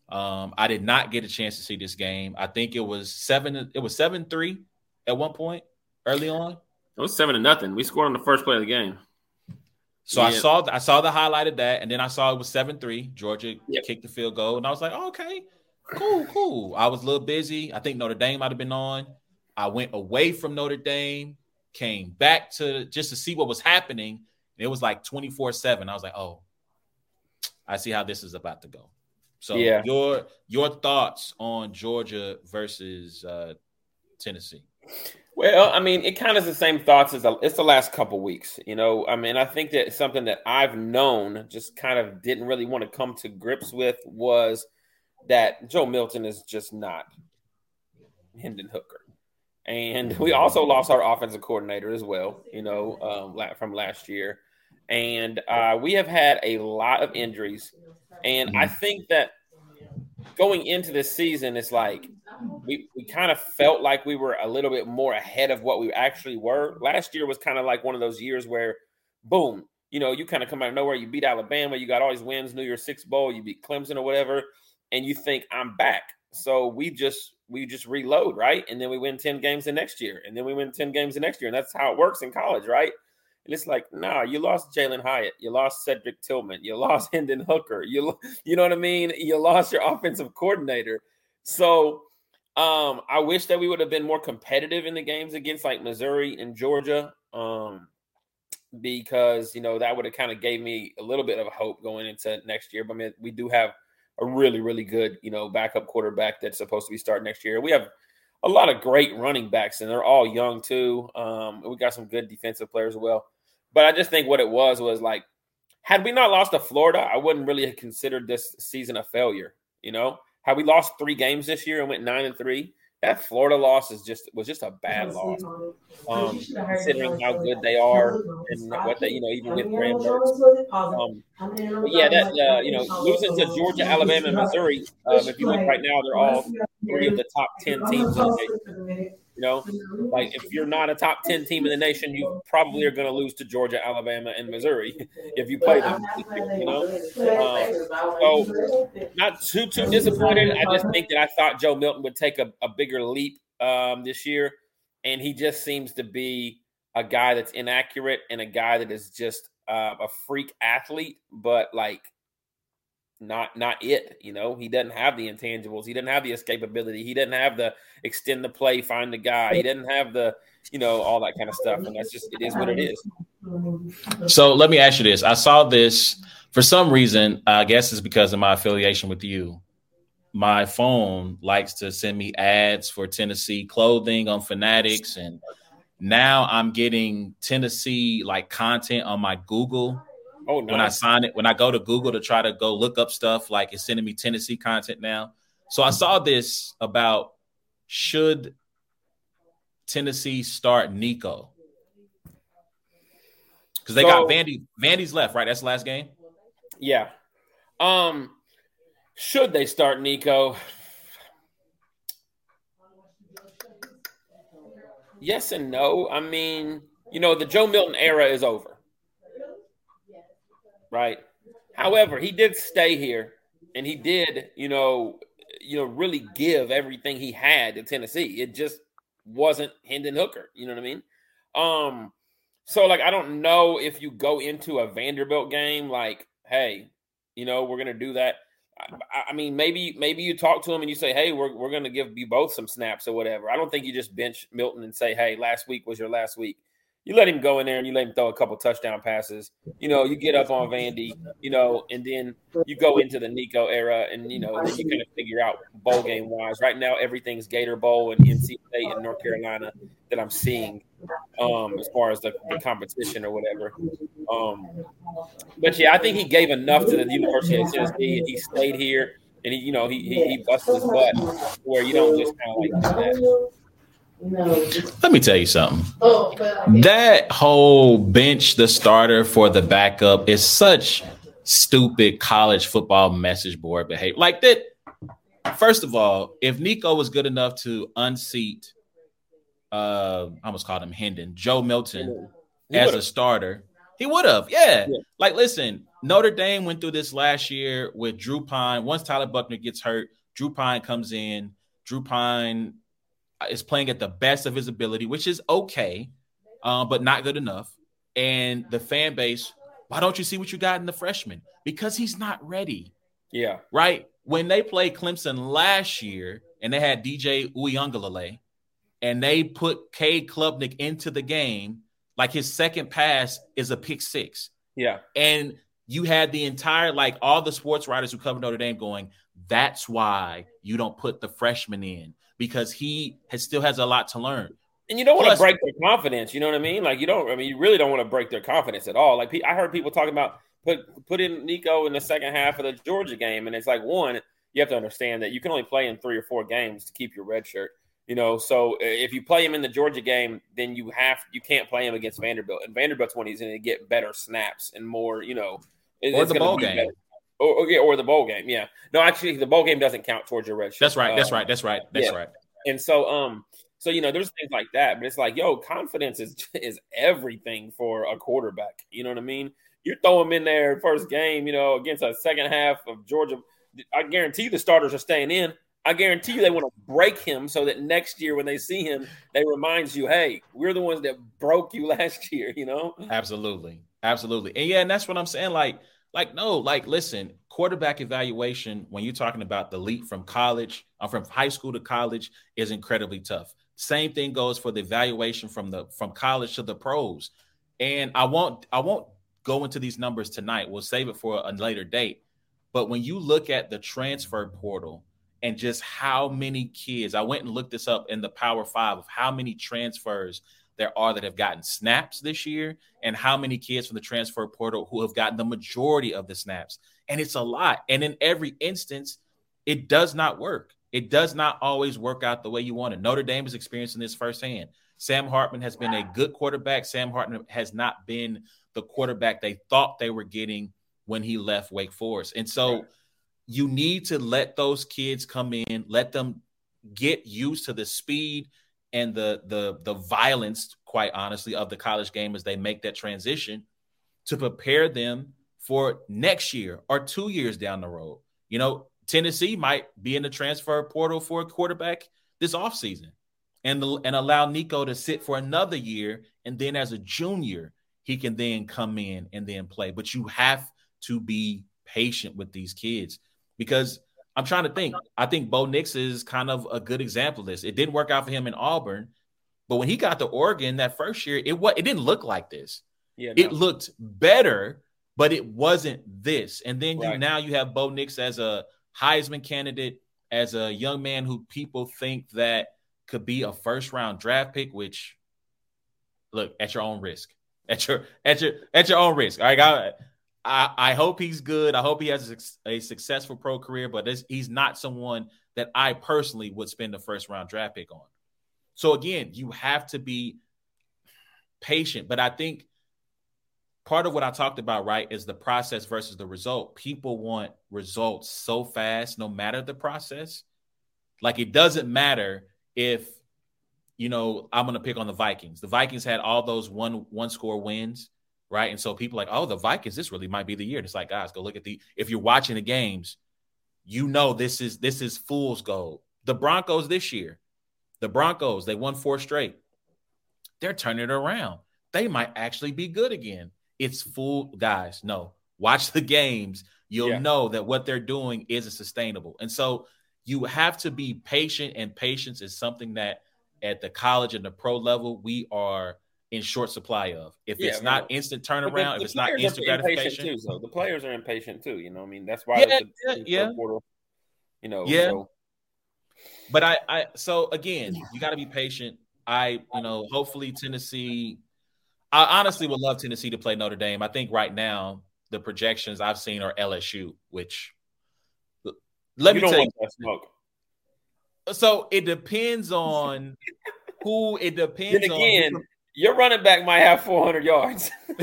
Um, I did not get a chance to see this game. I think it was seven. It was seven three at one point early on. It was seven to nothing. We scored on the first play of the game. So yeah. I saw I saw the highlight of that, and then I saw it was seven three. Georgia yep. kicked the field goal, and I was like, oh, okay, cool, cool. I was a little busy. I think Notre Dame might have been on. I went away from Notre Dame, came back to just to see what was happening. it was like 24 7. I was like, oh, I see how this is about to go. So yeah. your your thoughts on Georgia versus uh, Tennessee? Well, I mean, it kind of is the same thoughts as the, it's the last couple weeks. You know, I mean, I think that something that I've known, just kind of didn't really want to come to grips with, was that Joe Milton is just not Hendon Hooker. And we also lost our offensive coordinator as well, you know, um, from last year. And uh, we have had a lot of injuries. And I think that going into this season, it's like we, we kind of felt like we were a little bit more ahead of what we actually were. Last year was kind of like one of those years where, boom, you know, you kind of come out of nowhere. You beat Alabama, you got all these wins, New Year's Six Bowl, you beat Clemson or whatever, and you think I'm back. So we just we just reload, right? And then we win 10 games the next year. And then we win 10 games the next year. And that's how it works in college, right? And it's like, nah, you lost Jalin Hyatt. You lost Cedric Tillman. You lost Hendon Hooker. You, you know what I mean? You lost your offensive coordinator. So um, I wish that we would have been more competitive in the games against like Missouri and Georgia. Um, because you know that would have kind of gave me a little bit of hope going into next year. But I mean, we do have a really, really good, you know, backup quarterback that's supposed to be starting next year. We have a lot of great running backs, and they're all young too. Um, we got some good defensive players as well. But I just think what it was was like, had we not lost to Florida, I wouldn't really have considered this season a failure. You know, had we lost three games this year and went nine and three, that Florida loss is just was just a bad loss. Um, considering how good they are and what they, you know, even with Graham Um, yeah, that uh, you know, losing to Georgia, Alabama, and Missouri. Um, if you look right now, they're all three of the top ten teams in the nation. You know, like if you're not a top ten team in the nation, you probably are going to lose to Georgia, Alabama, and Missouri if you play them. You know, um, so not too too disappointed. I just think that I thought Joe Milton would take a, a bigger leap um, this year, and he just seems to be a guy that's inaccurate and a guy that is just uh, a freak athlete, but like not not it. You know, he doesn't have the intangibles. He doesn't have the escapability. He doesn't have the extend the play, find the guy. He doesn't have the you know all that kind of stuff. And that's just it is what it is. So let me ask you this: I saw this for some reason. I guess it's because of my affiliation with you. My phone likes to send me ads for Tennessee clothing on Fanatics, and now I'm getting Tennessee like content on my Google Oh, nice. when I sign it, when I go to Google to try to go look up stuff, like it's sending me Tennessee content now. So I saw this about should Tennessee start Nico because they so, got Vandy. Vandy's left, right? That's the last game. Yeah. Um, should they start Nico? Yes and no. I mean, you know, the Joe Milton era is over. Right? However, he did stay here and he did, you know, you know, really give everything he had to Tennessee. It just wasn't Hendon Hooker. You know what I mean? Um, so like I don't know if you go into a Vanderbilt game like, hey, you know, we're gonna do that. I, I mean, maybe maybe you talk to him and you say, hey, we're we're gonna give you both some snaps or whatever. I don't think you just bench Milton and say, hey, last week was your last week you let him go in there and you let him throw a couple touchdown passes. You know, you get up on Vandy, you know, and then you go into the Nico era, and you know, then you kind of figure out bowl game wise. Right now, everything's Gator Bowl and NC State and North Carolina that I'm seeing, um, as far as the, the competition or whatever. Um, but yeah, I think he gave enough to the University of Tennessee, and he stayed here, and he, you know, he he, he busted his butt where you don't just kind of like that. Let me tell you something. Oh, that whole bench the starter for the backup is such stupid college football message board behavior. Like that. First of all, if Nico was good enough to unseat, uh, I almost called him Hendon, Joe Milton as a starter, he would have. Yeah. yeah. Like, listen, Notre Dame went through this last year with Drew Pyne. Once Tyler Buchner gets hurt, Drew Pyne comes in. Drew Pyne is playing at the best of his ability, which is okay, uh, but not good enough. And the fan base, why don't you see what you got in the freshman? Because he's not ready. Yeah. Right. When they played Clemson last year and they had DJ Uiagalelei and they put Cade Klubnik into the game, like his second pass is a pick six. Yeah. And you had the entire, like all the sports writers who cover Notre Dame going, that's why you don't put the freshman in because he has, still has a lot to learn. And you don't want to break their confidence. You know what I mean? Like you don't. I mean, you really don't want to break their confidence at all. Like I heard people talking about put put in Nico in the second half of the Georgia game, and it's like one, you have to understand that you can only play in three or four games to keep your red shirt. You know, so if you play him in the Georgia game, then you have you can't play him against Vanderbilt. And Vanderbilt's when he's going to get better snaps and more. You know, or the bowl game. Or, or, or, the bowl game, yeah. No, actually, the bowl game doesn't count towards your red shirt. That's right. That's uh, right. That's right. That's yeah. right. And so, um, so you know, there's things like that, but it's like, yo, confidence is is everything for a quarterback. You know what I mean? You throw him in there first game, you know, against a second half of Georgia. I guarantee you the starters are staying in. I guarantee you they want to break him so that next year when they see him, they reminds you, hey, we're the ones that broke you last year. You know? Absolutely, absolutely, and yeah, and that's what I'm saying. Like like, no, like, listen, quarterback evaluation, when you're talking about the leap from college, uh, from high school to college, is incredibly tough. Same thing goes for the evaluation from the from college to the pros. And I won't I won't go into these numbers tonight. We'll save it for a later date. But when you look at the transfer portal and just how many kids, I went and looked this up in the Power Five of how many transfers there are that have gotten snaps this year and how many kids from the transfer portal who have gotten the majority of the snaps. And it's a lot. And in every instance, it does not work. It does not always work out the way you want it. Notre Dame is experiencing this firsthand. Sam Hartman has been a good quarterback. Sam Hartman has not been the quarterback they thought they were getting when he left Wake Forest. And so you need to let those kids come in, let them get used to the speed and the the the violence, quite honestly, of the college game as they make that transition to prepare them for next year or two years down the road. You know, Tennessee might be in the transfer portal for a quarterback this offseason and, and allow Nico to sit for another year. And then as a junior, he can then come in and then play. But you have to be patient with these kids because I'm trying to think. I think Bo Nix is kind of a good example of this. It didn't work out for him in Auburn, but when he got to Oregon that first year, it what it didn't look like this. Yeah, no. it looked better, but it wasn't this. And then right. you now you have Bo Nix as a Heisman candidate, as a young man who people think that could be a first round draft pick. Which, look, at your own risk, at your at your at your own risk. All right, I, I, hope he's good. I hope he has a, a successful pro career, but he's not someone that I personally would spend the first round draft pick on. So again, you have to be patient. But I think part of what I talked about, right, is the process versus the result. People want results so fast, no matter the process. Like it doesn't matter if, you know, I'm going to pick on the Vikings. The Vikings had all those one one score wins right? And so people like, oh, the Vikings, this really might be the year. And it's like, guys, go look at the. If you're watching the games, you know this is this is fool's gold. The Broncos this year, the Broncos, they won four straight. They're turning it around. They might actually be good again. It's fool, guys. No, watch the games. You'll yeah. know that what they're doing isn't sustainable. And so you have to be patient, and patience is something that at the college and the pro level, we are in short supply of. If yeah, it's not instant turnaround, the, the if it's not instant gratification, too, so the players are impatient too. You know, I mean, that's why. Yeah, yeah, yeah. Quarter, you know, yeah. So. But I, I, so again, you got to be patient. I, you know, hopefully Tennessee. I honestly would love Tennessee to play Notre Dame. I think right now the projections I've seen are LSU, which let you me tell you. So it depends on who. It depends. Then again, on your running back might have 400 yards.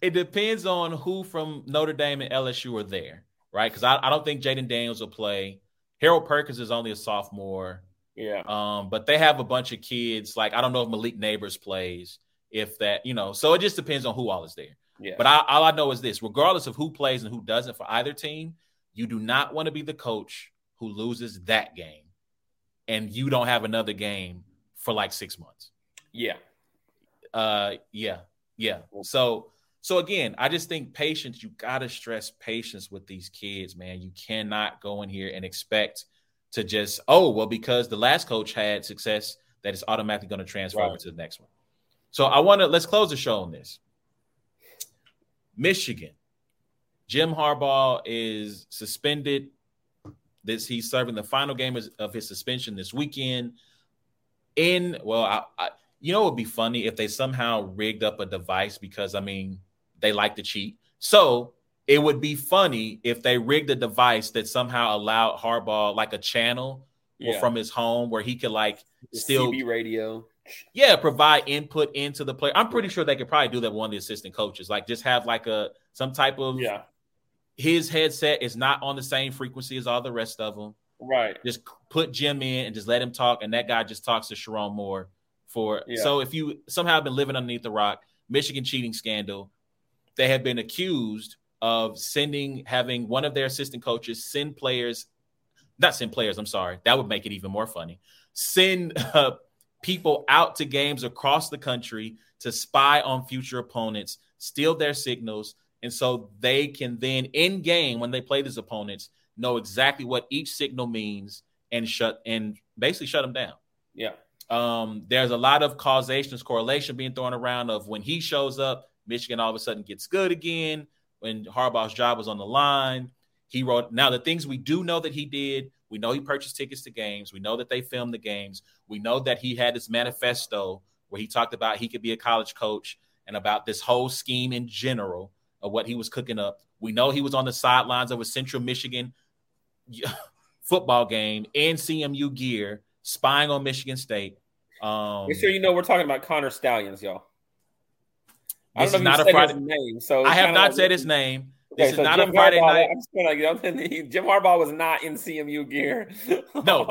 it depends on who from Notre Dame and LSU are there, right? Because I, I don't think Jayden Daniels will play. Harold Perkins is only a sophomore. Yeah. Um, but they have a bunch of kids. Like I don't know if Malik Nabers plays, if that, you know. So it just depends on who all is there. Yeah. But I, all I know is this: regardless of who plays and who doesn't for either team, you do not want to be the coach who loses that game, and you don't have another game for like six months. Yeah. Uh. Yeah. Yeah. So. So again, I just think patience. You gotta stress patience with these kids, man. You cannot go in here and expect to just oh well because the last coach had success that it's automatically going to transfer right. over to the next one. So I want to let's close the show on this. Michigan. Jim Harbaugh is suspended. This he's serving the final game of his suspension this weekend. In well, I, I, you know, it would be funny if they somehow rigged up a device because I mean they like to cheat. So it would be funny if they rigged a device that somehow allowed Harbaugh like a channel yeah. from his home where he could like the still be radio yeah, provide input into the player. I'm pretty sure they could probably do that with one of the assistant coaches. Like just have like a some type of yeah. His headset is not on the same frequency as all the rest of them. Right. Just put Jim in and just let him talk, and that guy just talks to Sherrone Moore. For yeah. so if you somehow been living underneath the rock, Michigan cheating scandal, they have been accused of sending having one of their assistant coaches send players, not send players. I'm sorry, that would make it even more funny. Send. Uh, people out to games across the country to spy on future opponents, steal their signals, and so they can then in game when they play these opponents know exactly what each signal means and shut and basically shut them down. Yeah. Um, there's a lot of causations, correlation being thrown around of when he shows up, Michigan all of a sudden gets good again. When Harbaugh's job was on the line, he wrote. Now the things we do know that he did we know he purchased tickets to games. We know that they filmed the games. We know that he had his manifesto where he talked about he could be a college coach and about this whole scheme in general of what he was cooking up. We know he was on the sidelines of a Central Michigan football game in CMU gear, spying on Michigan State. Um, Make sure you know we're talking about Connor Stalions, y'all. I don't know not a Friday name, so I have not like, said his name. Okay, this so is not Jim a Friday Harbaugh, night. I'm just gonna, Jim Harbaugh was not in CMU gear. No,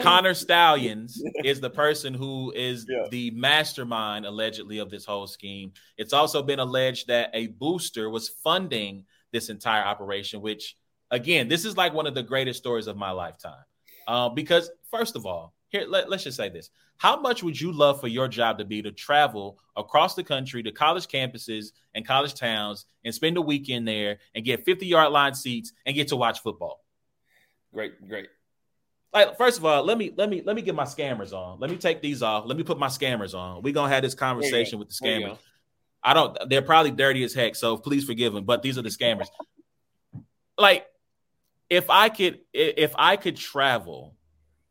Connor Stalions is the person who is yeah. the mastermind, allegedly, of this whole scheme. It's also been alleged that a booster was funding this entire operation, which, again, this is like one of the greatest stories of my lifetime. Uh, because, first of all, here let, let's just say this. How much would you love for your job to be to travel across the country to college campuses and college towns and spend a weekend there and get 50 yard line seats and get to watch football? Great great. Like first of all let me let me let me get my scammers on. Let me take these off. Let me put my scammers on. We're gonna have this conversation with the scammers. i don't they're probably dirty as heck so please forgive them but these are the scammers. Like if i could if i could travel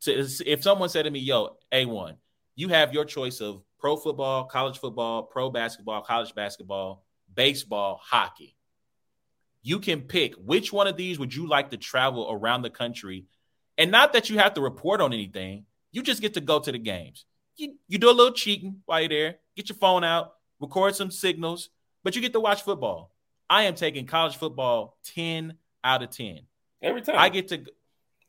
so if someone said to me, "Yo, A1, you have your choice of pro football, college football, pro basketball, college basketball, baseball, hockey. You can pick which one of these would you like to travel around the country, and not that you have to report on anything. You just get to go to the games. You you do a little cheating while you're there. Get your phone out, record some signals, but you get to watch football. I am taking college football 10 out of 10. Every time. I get to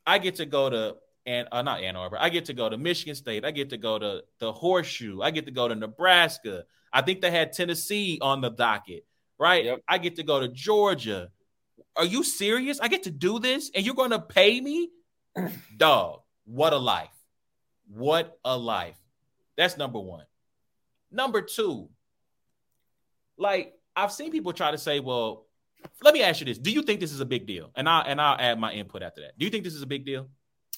I get to go to and uh, not Ann Arbor. I get to go to Michigan State. I get to go to the Horseshoe. I get to go to Nebraska. I think they had Tennessee on the docket, right? Yep. I get to go to Georgia. Are you serious? I get to do this and you're going to pay me? Dog, what a life. What a life. That's number one. Number two, like I've seen people try to say, well, let me ask you this. Do you think this is a big deal? And I'll and I'll add my input after that. Do you think this is a big deal?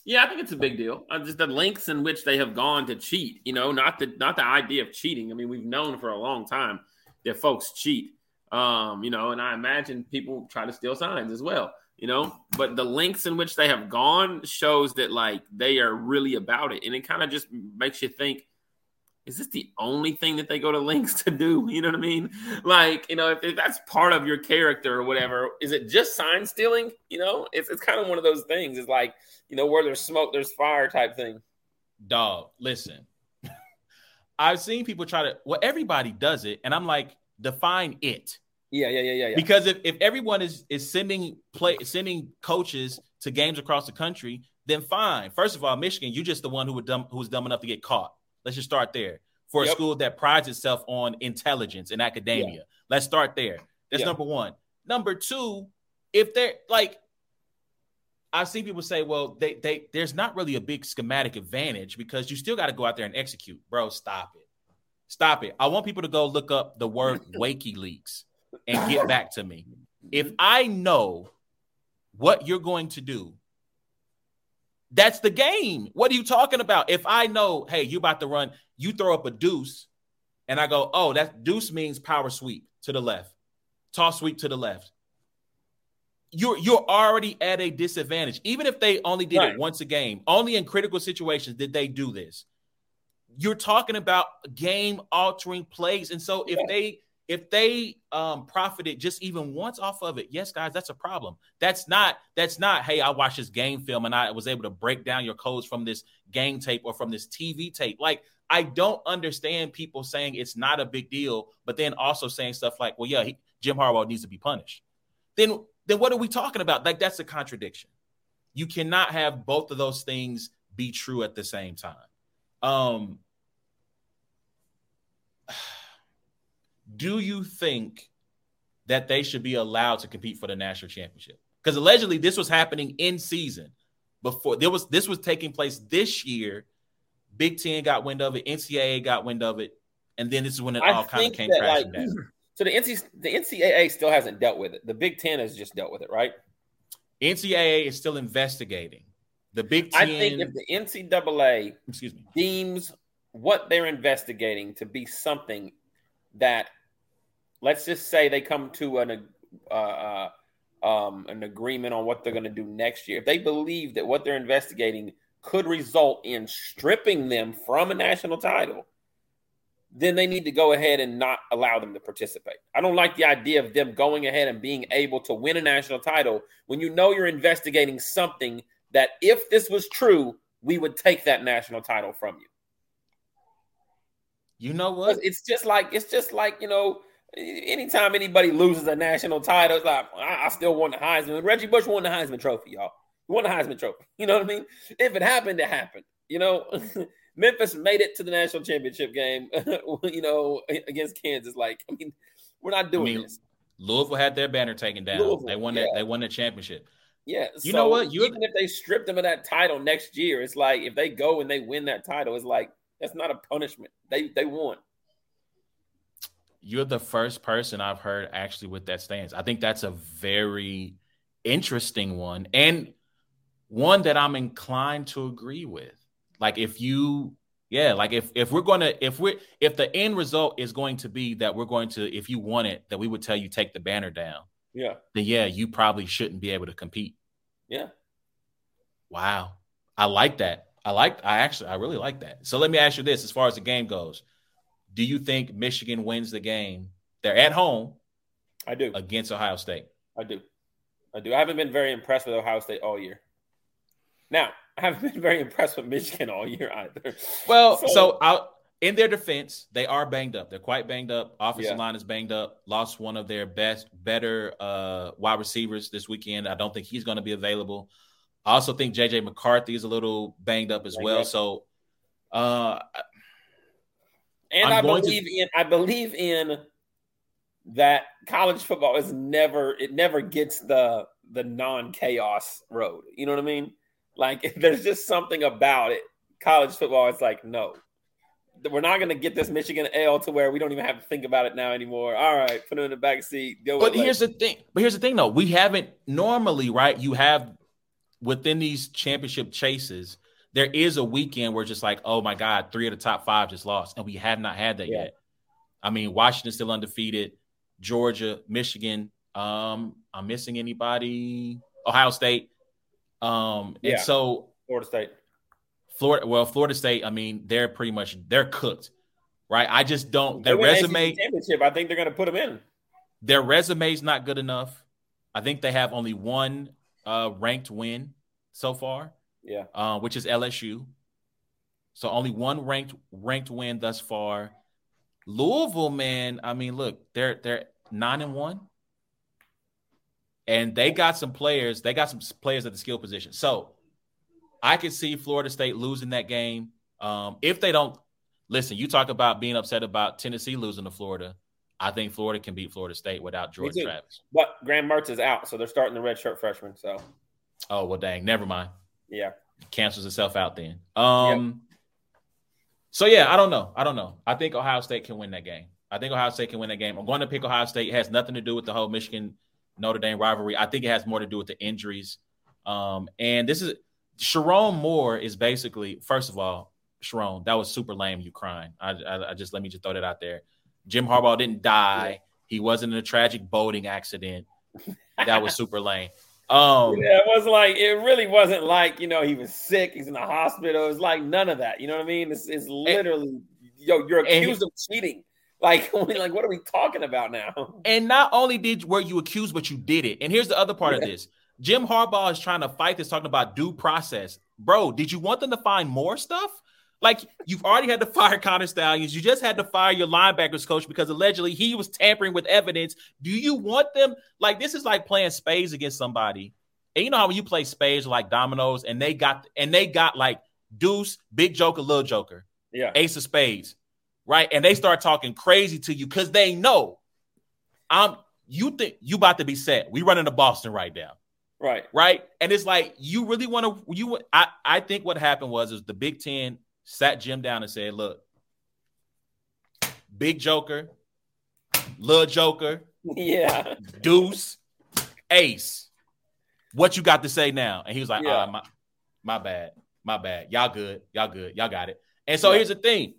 Yeah, I think it's a big deal. Uh, just the lengths in which they have gone to cheat. You know, not the not the idea of cheating. I mean, we've known for a long time that folks cheat. Um, you know, and I imagine people try to steal signs as well. You know, but the lengths in which they have gone shows that like they are really about it, and it kind of just makes you think is this the only thing that they go to links to do? You know what I mean? Like, you know, if, if, that's part of your character or whatever, is it just sign stealing? You know, it's, it's kind of one of those things. It's like, you know, where there's smoke, there's fire type thing. Dog, listen. I've seen people try to, well, everybody does it. And I'm like, define it. Yeah, yeah, yeah, yeah. yeah. Because if, if everyone is is sending play sending coaches to games across the country, then fine. First of all, Michigan, you're just the one who would dumb who was dumb enough to get caught. Let's just start there. For a yep. school that prides itself on intelligence and academia. Yeah. Let's start there. That's yeah. number one. Number two, if they're like, I've seen people say, well, they they there's not really a big schematic advantage because you still got to go out there and execute. Bro, stop it. Stop it. I want people to go look up the word WikiLeaks and get back to me. If I know what you're going to do that's the game. What are you talking about? If I know, hey, you about to run, you throw up a deuce, and I go, oh, that deuce means power sweep to the left, toss sweep to the left. You're you're already at a disadvantage. Even if they only did right. it once a game, only in critical situations did they do this. You're talking about game altering plays, and so if yeah. they if they um, profited just even once off of it, yes, guys, that's a problem. That's not that's not. Hey, I watched this game film and I was able to break down your codes from this game tape or from this TV tape. Like I don't understand people saying it's not a big deal, but then also saying stuff like, "Well, yeah, he, Jim Harbaugh needs to be punished." Then then what are we talking about? Like that's a contradiction. You cannot have both of those things be true at the same time. Um, do you think that they should be allowed to compete for the national championship? Because allegedly this was happening in season before there was this was taking place this year. Big Ten got wind of it, NCAA got wind of it, and then this is when it I all kind of came crashing like, down. So the NC the NCAA still hasn't dealt with it. The Big Ten has just dealt with it, right? NCAA is still investigating. The Big Ten. I think if the NCAA excuse me deems what they're investigating to be something that let's just say they come to an uh, uh, um, an agreement on what they're going to do next year. If they believe that what they're investigating could result in stripping them from a national title, then they need to go ahead and not allow them to participate. I don't like the idea of them going ahead and being able to win a national title when you know you're investigating something that, if this was true, we would take that national title from you. You know what? It's just like it's just like you know. Anytime anybody loses a national title, it's like I, I still won the Heisman. Reggie Bush won the Heisman Trophy, y'all. He won the Heisman Trophy. You know what I mean? If it happened, it happened. You know, Memphis made it to the national championship game. you know, against Kansas. Like, I mean, we're not doing I mean, this. Louisville had their banner taken down. Louisville, they won yeah. that. They won the championship. Yeah. You so know what? You even if they stripped them of that title next year, it's like if they go and they win that title, it's like that's not a punishment. They they won. You're the first person I've heard actually with that stance. I think that's a very interesting one and one that I'm inclined to agree with. Like if you yeah, like if if we're going to if we're if the end result is going to be that we're going to if you want it that we would tell you take the banner down. Yeah. Then yeah, you probably shouldn't be able to compete. Yeah. Wow. I like that. I like I actually I really like that. So let me ask you this as far as the game goes. Do you think Michigan wins the game? They're at home. I do. Against Ohio State. I do. I do. I haven't been very impressed with Ohio State all year. Now, I haven't been very impressed with Michigan all year either. Well, so, so out in their defense, they are banged up. They're quite banged up. Offensive yeah. line is banged up. Lost one of their best, better uh, wide receivers this weekend. I don't think he's going to be available. I also think JJ McCarthy is a little banged up as well. So, uh, and I'm i believe to... in I believe in that college football is never it never gets the the non chaos road. You know what I mean? Like there's just something about it. College football, is like no, we're not going to get this Michigan L to where we don't even have to think about it now anymore. All right, put it in the back seat. but here's the thing. But here's the thing, though. We haven't normally, right? You have within these championship chases, there is a weekend where it's just like, oh my God, three of the top five just lost, and we have not had that yeah. yet. I mean, Washington still undefeated, Georgia, Michigan. Um, I'm missing anybody. Ohio State. Um, yeah. and so Florida State. Florida, well, Florida State, I mean, they're pretty much they're cooked, right? I just don't their resume championship. I think they're going to put them in. Their resume is not good enough. I think they have only one uh, ranked win so far. Yeah, uh, which is LSU. So only one ranked ranked win thus far. Louisville, man, I mean, look, they're they're nine and one, and they got some players. They got some players at the skill position. So I could see Florida State losing that game. Um, if they don't listen, you talk about being upset about Tennessee losing to Florida. I think Florida can beat Florida State without Jordan Travis. But Graham Mertz is out, so they're starting the red shirt freshman. So, oh well, dang, never mind. Yeah, cancels itself out then. Um, yep. so yeah, I don't know. I don't know. I think Ohio State can win that game. I think Ohio State can win that game. I'm going to pick Ohio State. It has nothing to do with the whole Michigan Notre Dame rivalry. I think it has more to do with the injuries. Um, and this is Sherrone Moore is basically, first of all, Sherrone, that was super lame. You crying. I, I, I, just let me just throw that out there. Jim Harbaugh didn't die. He wasn't in a tragic boating accident. That was super lame. Um, yeah, it was like it really wasn't like you know he was sick. He's in the hospital. It's like none of that. You know what I mean? It's, it's literally and, yo, you're accused and, of cheating. Like, like what are we talking about now? And not only did were you accused, but you did it. And here's the other part yeah. of this: Jim Harbaugh is trying to fight this, talking about due process. Bro, did you want them to find more stuff? Like you've already had to fire Connor Stalions. You just had to fire your linebackers coach because allegedly he was tampering with evidence. Do you want them? Like this is like playing spades against somebody. And you know how when you play spades like dominoes, and they got and they got like deuce, big joker, little joker, yeah, ace of spades, right? And they start talking crazy to you because they know I'm. You think you about to be set? We running to Boston right now. Right. Right. And it's like you really want to you I I think what happened was is the Big 10 sat Jim down and said, "Look, Big Joker, Little Joker, yeah. Deuce, Ace. What you got to say now?" And he was like, yeah. Ah, my my bad. My bad. Y'all good. Y'all good. Y'all got it." And so yeah. here's the thing.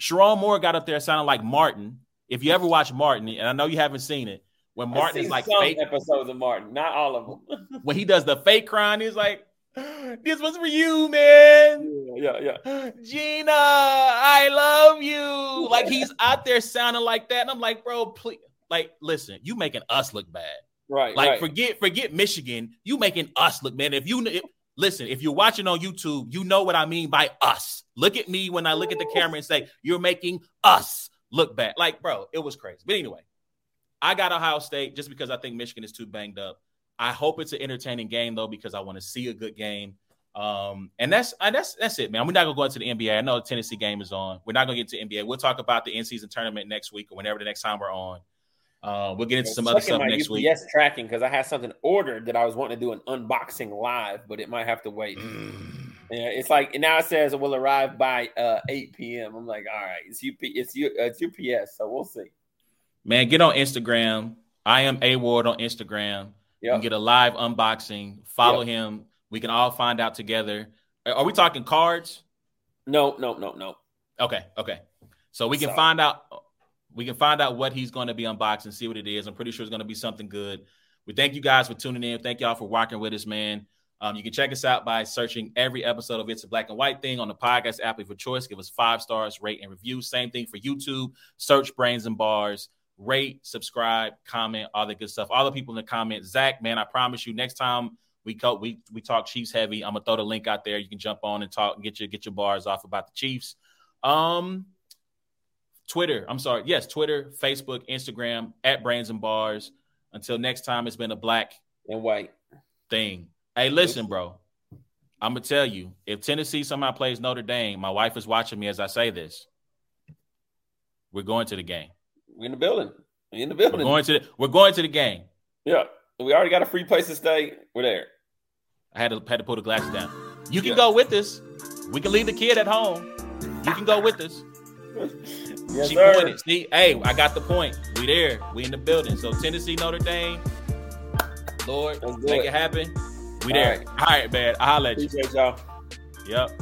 Sherrone Moore got up there sounding like Martin. If you ever watch Martin, and I know you haven't seen it, when Martin is like some fake, episodes of Martin, not all of them. when he does the fake crying, he's like, "This was for you, man." Yeah, yeah, yeah. Gina, I love you. Like he's out there sounding like that, and I'm like, bro, please, like, listen, you making us look bad. Right. Like, right. forget, forget Michigan. You making us look bad. If you if, listen, if you're watching on YouTube, you know what I mean by us. Look at me when I look at the camera and say, "You're making us look bad." Like, bro, it was crazy. But anyway. I got Ohio State just because I think Michigan is too banged up. I hope it's an entertaining game though because I want to see a good game. Um, and that's uh, that's that's it, man. We're not gonna go into the NBA. I know the Tennessee game is on. We're not gonna get to NBA. We'll talk about the in-season tournament next week or whenever the next time we're on. Uh, we'll get into some other stuff next UPS week. Yes, tracking because I had something ordered that I was wanting to do an unboxing live, but it might have to wait. Mm. Yeah, it's like now it says it will arrive by uh, 8 p.m. I'm like, all right, it's UP, it's U, it's UPS, so we'll see man, get on Instagram. I am A Ward on Instagram. Yep. You get a live unboxing. Follow yep. him. We can all find out together. Are we talking cards? No, no, no, no. Okay, okay. So we can Sorry. find out. We can find out what he's going to be unboxing, see what it is. I'm pretty sure it's going to be something good. We thank you guys for tuning in. Thank y'all for rocking with us, man. Um, you can check us out by searching every episode of It's a Black and White Thing on the podcast app for choice. Give us five stars, rate, and review. Same thing for YouTube. Search Brains and Bars rate, subscribe, comment, all the good stuff. All the people in the comments, Zach, man, I promise you, next time we co- we we talk Chiefs heavy, I'm gonna throw the link out there. You can jump on and talk and get your get your bars off about the Chiefs. Um, Twitter, I'm sorry, yes, Twitter, Facebook, Instagram at Brains and Bars. Until next time, it's been a black and white thing. Hey, listen, bro. I'm gonna tell you, if Tennessee somehow plays Notre Dame, my wife is watching me as I say this. We're going to the game. We're in the building. We're in the building. We're going to the, we're going to the game. Yeah, we already got a free place to stay. We're there. I had to had to pull the glasses down. You can yeah. go with us. We can leave the kid at home. You can go with us. yes, she sir. pointed. See, hey, I got the point. We there. We in the building. So Tennessee, Notre Dame. Lord, make it happen. We there. All right, All right man. I'll let you. Appreciate y'all. Yep.